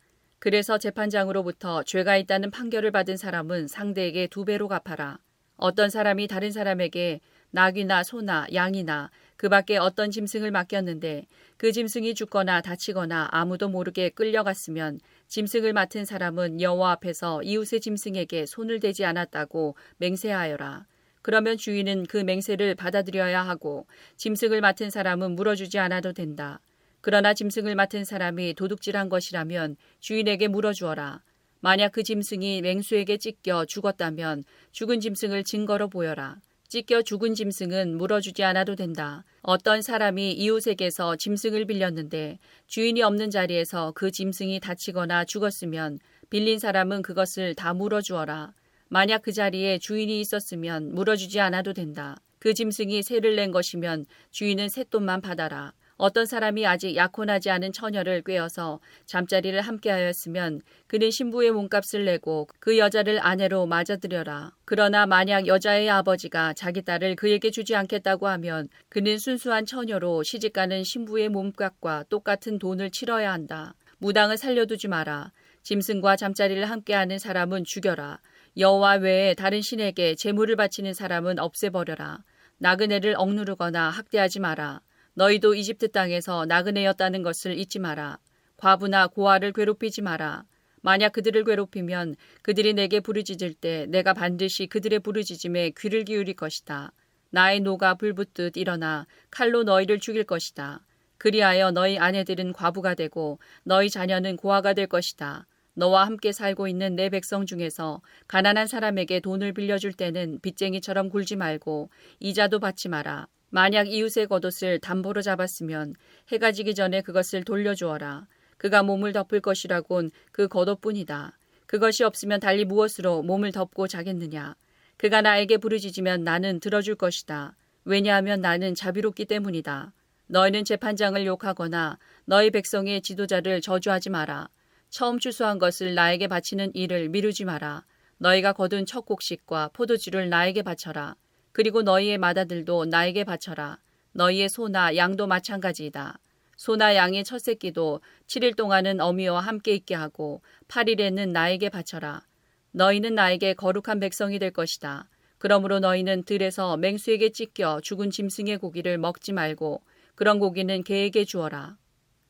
그래서 재판장으로부터 죄가 있다는 판결을 받은 사람은 상대에게 두 배로 갚아라. 어떤 사람이 다른 사람에게 낙이나 소나 양이나 그 밖에 어떤 짐승을 맡겼는데 그 짐승이 죽거나 다치거나 아무도 모르게 끌려갔으면 짐승을 맡은 사람은 여호와 앞에서 이웃의 짐승에게 손을 대지 않았다고 맹세하여라. 그러면 주인은 그 맹세를 받아들여야 하고 짐승을 맡은 사람은 물어주지 않아도 된다. 그러나 짐승을 맡은 사람이 도둑질한 것이라면 주인에게 물어주어라. 만약 그 짐승이 맹수에게 찢겨 죽었다면 죽은 짐승을 증거로 보여라. 찢겨 죽은 짐승은 물어주지 않아도 된다. 어떤 사람이 이웃에게서 짐승을 빌렸는데 주인이 없는 자리에서 그 짐승이 다치거나 죽었으면 빌린 사람은 그것을 다 물어주어라. 만약 그 자리에 주인이 있었으면 물어주지 않아도 된다. 그 짐승이 새를 낸 것이면 주인은 새돈만 받아라. 어떤 사람이 아직 약혼하지 않은 처녀를 꿰어서 잠자리를 함께하였으면 그는 신부의 몸값을 내고 그 여자를 아내로 맞아들여라. 그러나 만약 여자의 아버지가 자기 딸을 그에게 주지 않겠다고 하면 그는 순수한 처녀로 시집가는 신부의 몸값과 똑같은 돈을 치러야 한다. 무당을 살려두지 마라. 짐승과 잠자리를 함께하는 사람은 죽여라. 여호와 외에 다른 신에게 제물을 바치는 사람은 없애버려라. 나그네를 억누르거나 학대하지 마라. 너희도 이집트 땅에서 나그네였다는 것을 잊지 마라. 과부나 고아를 괴롭히지 마라. 만약 그들을 괴롭히면 그들이 내게 부르짖을 때 내가 반드시 그들의 부르짖음에 귀를 기울일 것이다. 나의 노가 불붙듯 일어나 칼로 너희를 죽일 것이다. 그리하여 너희 아내들은 과부가 되고 너희 자녀는 고아가 될 것이다. 너와 함께 살고 있는 내 백성 중에서 가난한 사람에게 돈을 빌려줄 때는 빚쟁이처럼 굴지 말고 이자도 받지 마라. 만약 이웃의 겉옷을 담보로 잡았으면 해가 지기 전에 그것을 돌려주어라. 그가 몸을 덮을 것이라곤 그 겉옷뿐이다. 그것이 없으면 달리 무엇으로 몸을 덮고 자겠느냐. 그가 나에게 부르짖으면 나는 들어줄 것이다. 왜냐하면 나는 자비롭기 때문이다. 너희는 재판장을 욕하거나 너희 백성의 지도자를 저주하지 마라. 처음 추수한 것을 나에게 바치는 일을 미루지 마라. 너희가 거둔 첫 곡식과 포도주를 나에게 바쳐라. 그리고 너희의 마다들도 나에게 바쳐라. 너희의 소나 양도 마찬가지이다. 소나 양의 첫 새끼도 7일 동안은 어미와 함께 있게 하고 8일에는 나에게 바쳐라. 너희는 나에게 거룩한 백성이 될 것이다. 그러므로 너희는 들에서 맹수에게 찢겨 죽은 짐승의 고기를 먹지 말고 그런 고기는 개에게 주어라.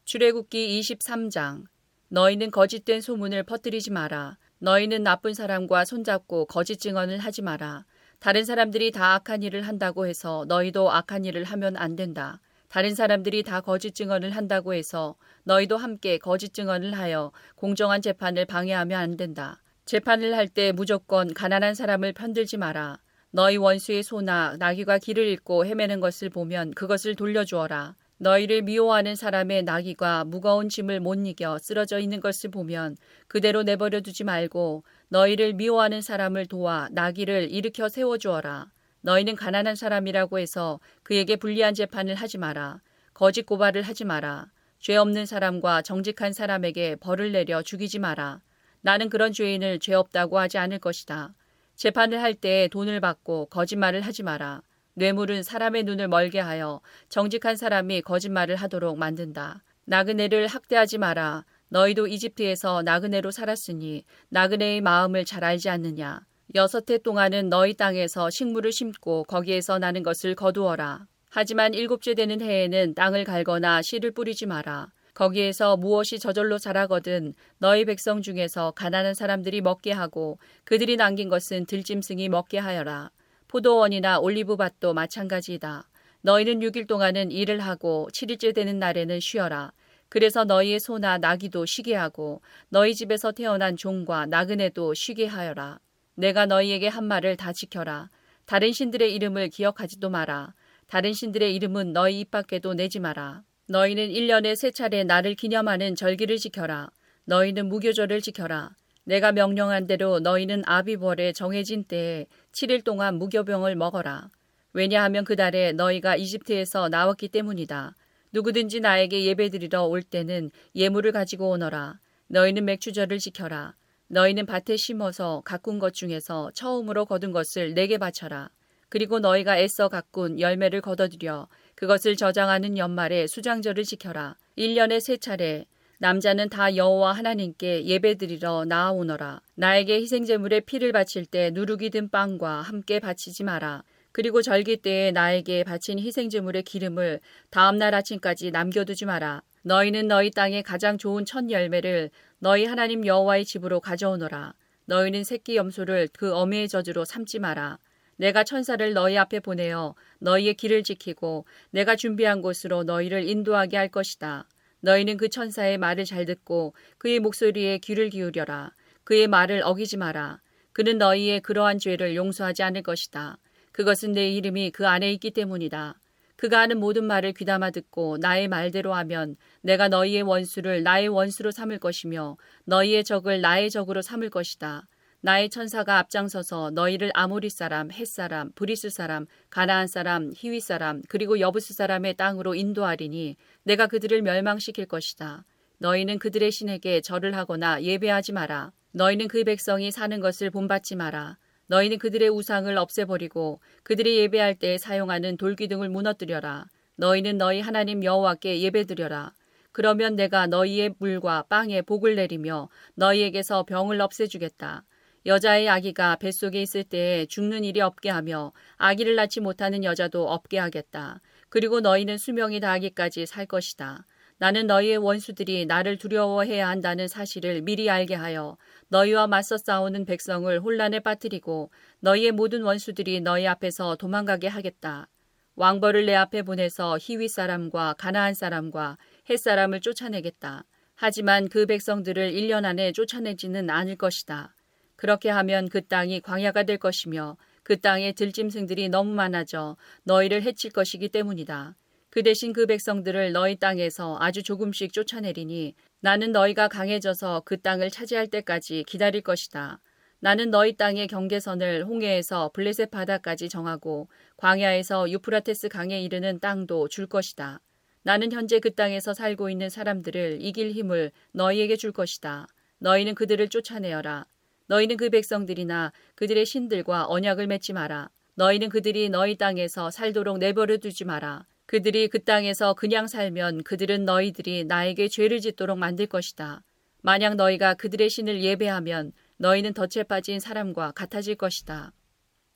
출애굽기 23장 너희는 거짓된 소문을 퍼뜨리지 마라. 너희는 나쁜 사람과 손잡고 거짓 증언을 하지 마라. 다른 사람들이 다 악한 일을 한다고 해서 너희도 악한 일을 하면 안 된다. 다른 사람들이 다 거짓 증언을 한다고 해서 너희도 함께 거짓 증언을 하여 공정한 재판을 방해하면 안 된다. 재판을 할 때 무조건 가난한 사람을 편들지 마라. 너희 원수의 소나 나귀가 길을 잃고 헤매는 것을 보면 그것을 돌려주어라. 너희를 미워하는 사람의 나귀가 무거운 짐을 못 이겨 쓰러져 있는 것을 보면 그대로 내버려 두지 말고 너희를 미워하는 사람을 도와 나귀를 일으켜 세워주어라. 너희는 가난한 사람이라고 해서 그에게 불리한 재판을 하지 마라. 거짓 고발을 하지 마라. 죄 없는 사람과 정직한 사람에게 벌을 내려 죽이지 마라. 나는 그런 죄인을 죄 없다고 하지 않을 것이다. 재판을 할 때 돈을 받고 거짓말을 하지 마라. 뇌물은 사람의 눈을 멀게 하여 정직한 사람이 거짓말을 하도록 만든다. 나그네를 학대하지 마라. 너희도 이집트에서 나그네로 살았으니 나그네의 마음을 잘 알지 않느냐. 여섯 해 동안은 너희 땅에서 식물을 심고 거기에서 나는 것을 거두어라. 하지만 일곱째 되는 해에는 땅을 갈거나 씨를 뿌리지 마라. 거기에서 무엇이 저절로 자라거든 너희 백성 중에서 가난한 사람들이 먹게 하고 그들이 남긴 것은 들짐승이 먹게 하여라. 포도원이나 올리브밭도 마찬가지이다. 너희는 6일 동안은 일을 하고 7일째 되는 날에는 쉬어라. 그래서 너희의 소나 나귀도 쉬게 하고 너희 집에서 태어난 종과 나그네도 쉬게 하여라. 내가 너희에게 한 말을 다 지켜라. 다른 신들의 이름을 기억하지도 마라. 다른 신들의 이름은 너희 입 밖에도 내지 마라. 너희는 1년에 세 차례 나를 기념하는 절기를 지켜라. 너희는 무교절을 지켜라. 내가 명령한 대로 너희는 아비벌에 정해진 때에 7일 동안 무교병을 먹어라. 왜냐하면 그 달에 너희가 이집트에서 나왔기 때문이다. 누구든지 나에게 예배드리러 올 때는 예물을 가지고 오너라. 너희는 맥주절을 지켜라. 너희는 밭에 심어서 가꾼 것 중에서 처음으로 거둔 것을 내게 바쳐라. 그리고 너희가 애써 가꾼 열매를 거둬들여 그것을 저장하는 연말에 수장절을 지켜라. 1년에 세 차례 남자는 다 여호와 하나님께 예배드리러 나아오너라. 나에게 희생제물의 피를 바칠 때 누룩이 든 빵과 함께 바치지 마라. 그리고 절기 때에 나에게 바친 희생제물의 기름을 다음날 아침까지 남겨두지 마라. 너희는 너희 땅의 가장 좋은 첫 열매를 너희 하나님 여호와의 집으로 가져오너라. 너희는 새끼 염소를 그 어미의 저주로 삼지 마라. 내가 천사를 너희 앞에 보내어 너희의 길을 지키고 내가 준비한 곳으로 너희를 인도하게 할 것이다. 너희는 그 천사의 말을 잘 듣고 그의 목소리에 귀를 기울여라. 그의 말을 어기지 마라. 그는 너희의 그러한 죄를 용서하지 않을 것이다. 그것은 내 이름이 그 안에 있기 때문이다. 그가 하는 모든 말을 귀담아 듣고 나의 말대로 하면 내가 너희의 원수를 나의 원수로 삼을 것이며 너희의 적을 나의 적으로 삼을 것이다. 나의 천사가 앞장서서 너희를 아모리 사람, 헷 사람, 브리즈 사람, 가나안 사람, 히위 사람, 그리고 여부스 사람의 땅으로 인도하리니 내가 그들을 멸망시킬 것이다. 너희는 그들의 신에게 절을 하거나 예배하지 마라. 너희는 그 백성이 사는 것을 본받지 마라. 너희는 그들의 우상을 없애버리고 그들이 예배할 때 사용하는 돌기둥을 무너뜨려라. 너희는 너희 하나님 여호와께 예배드려라. 그러면 내가 너희의 물과 빵에 복을 내리며 너희에게서 병을 없애주겠다. 여자의 아기가 뱃속에 있을 때에 죽는 일이 없게 하며 아기를 낳지 못하는 여자도 없게 하겠다. 그리고 너희는 수명이 다하기까지 살 것이다. 나는 너희의 원수들이 나를 두려워해야 한다는 사실을 미리 알게 하여 너희와 맞서 싸우는 백성을 혼란에 빠뜨리고 너희의 모든 원수들이 너희 앞에서 도망가게 하겠다. 왕벌을 내 앞에 보내서 히위 사람과 가나안 사람과 햇 사람을 쫓아내겠다. 하지만 그 백성들을 1년 안에 쫓아내지는 않을 것이다. 그렇게 하면 그 땅이 광야가 될 것이며 그 땅에 들짐승들이 너무 많아져 너희를 해칠 것이기 때문이다. 그 대신 그 백성들을 너희 땅에서 아주 조금씩 쫓아내리니 나는 너희가 강해져서 그 땅을 차지할 때까지 기다릴 것이다. 나는 너희 땅의 경계선을 홍해에서 블레셋 바다까지 정하고 광야에서 유프라테스 강에 이르는 땅도 줄 것이다. 나는 현재 그 땅에서 살고 있는 사람들을 이길 힘을 너희에게 줄 것이다. 너희는 그들을 쫓아내어라. 너희는 그 백성들이나 그들의 신들과 언약을 맺지 마라. 너희는 그들이 너희 땅에서 살도록 내버려 두지 마라. 그들이 그 땅에서 그냥 살면 그들은 너희들이 나에게 죄를 짓도록 만들 것이다. 만약 너희가 그들의 신을 예배하면 너희는 덫에 빠진 사람과 같아질 것이다.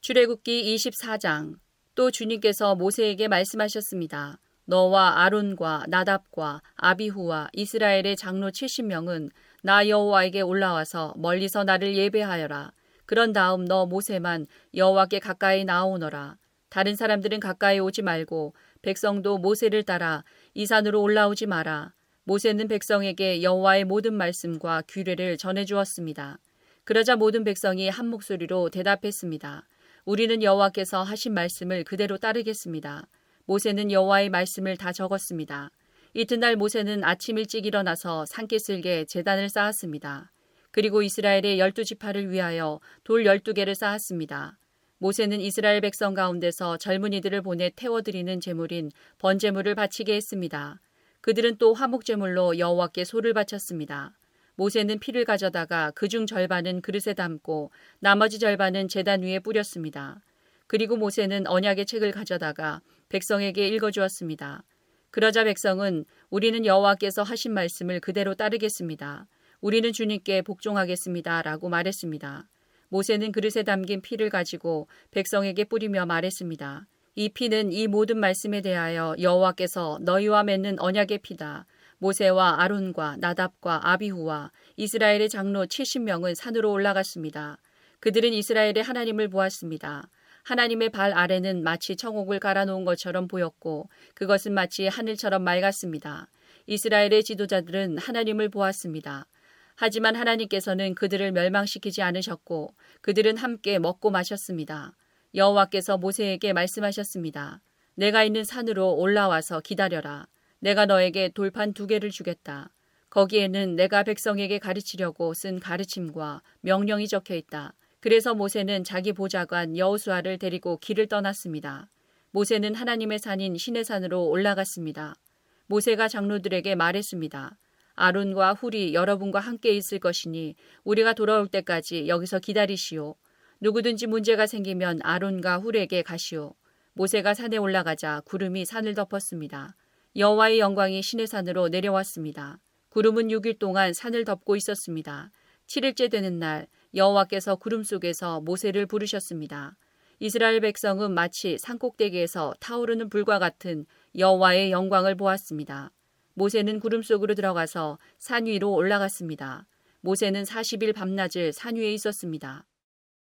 출애굽기 24장 또 주님께서 모세에게 말씀하셨습니다. 너와 아론과 나답과 아비후와 이스라엘의 장로 70명은 나 여호와에게 올라와서 멀리서 나를 예배하여라. 그런 다음 너 모세만 여호와께 가까이 나오너라. 다른 사람들은 가까이 오지 말고 백성도 모세를 따라 이 산으로 올라오지 마라. 모세는 백성에게 여호와의 모든 말씀과 규례를 전해 주었습니다. 그러자 모든 백성이 한 목소리로 대답했습니다. 우리는 여호와께서 하신 말씀을 그대로 따르겠습니다. 모세는 여호와의 말씀을 다 적었습니다. 이튿날 모세는 아침 일찍 일어나서 산기슭에 재단을 쌓았습니다. 그리고 이스라엘의 열두 지파를 위하여 돌 열두 개를 쌓았습니다. 모세는 이스라엘 백성 가운데서 젊은이들을 보내 태워드리는 제물인 번제물을 바치게 했습니다. 그들은 또 화목제물로 여호와께 소를 바쳤습니다. 모세는 피를 가져다가 그중 절반은 그릇에 담고 나머지 절반은 제단 위에 뿌렸습니다. 그리고 모세는 언약의 책을 가져다가 백성에게 읽어주었습니다. 그러자 백성은 우리는 여호와께서 하신 말씀을 그대로 따르겠습니다. 우리는 주님께 복종하겠습니다. 라고 말했습니다. 모세는 그릇에 담긴 피를 가지고 백성에게 뿌리며 말했습니다. 이 피는 이 모든 말씀에 대하여 여호와께서 너희와 맺는 언약의 피다. 모세와 아론과 나답과 아비후와 이스라엘의 장로 70명은 산으로 올라갔습니다. 그들은 이스라엘의 하나님을 보았습니다. 하나님의 발 아래는 마치 청옥을 갈아놓은 것처럼 보였고 그것은 마치 하늘처럼 맑았습니다. 이스라엘의 지도자들은 하나님을 보았습니다. 하지만 하나님께서는 그들을 멸망시키지 않으셨고 그들은 함께 먹고 마셨습니다. 여호와께서 모세에게 말씀하셨습니다. 내가 있는 산으로 올라와서 기다려라. 내가 너에게 돌판 두 개를 주겠다. 거기에는 내가 백성에게 가르치려고 쓴 가르침과 명령이 적혀 있다. 그래서 모세는 자기 보좌관 여호수아를 데리고 길을 떠났습니다. 모세는 하나님의 산인 시내산으로 올라갔습니다. 모세가 장로들에게 말했습니다. 아론과 훌이 여러분과 함께 있을 것이니 우리가 돌아올 때까지 여기서 기다리시오. 누구든지 문제가 생기면 아론과 훌에게 가시오. 모세가 산에 올라가자 구름이 산을 덮었습니다. 여호와의 영광이 시내산으로 내려왔습니다. 구름은 6일 동안 산을 덮고 있었습니다. 7일째 되는 날 여호와께서 구름 속에서 모세를 부르셨습니다. 이스라엘 백성은 마치 산꼭대기에서 타오르는 불과 같은 여호와의 영광을 보았습니다. 모세는 구름 속으로 들어가서 산 위로 올라갔습니다. 모세는 40일 밤낮을 산 위에 있었습니다.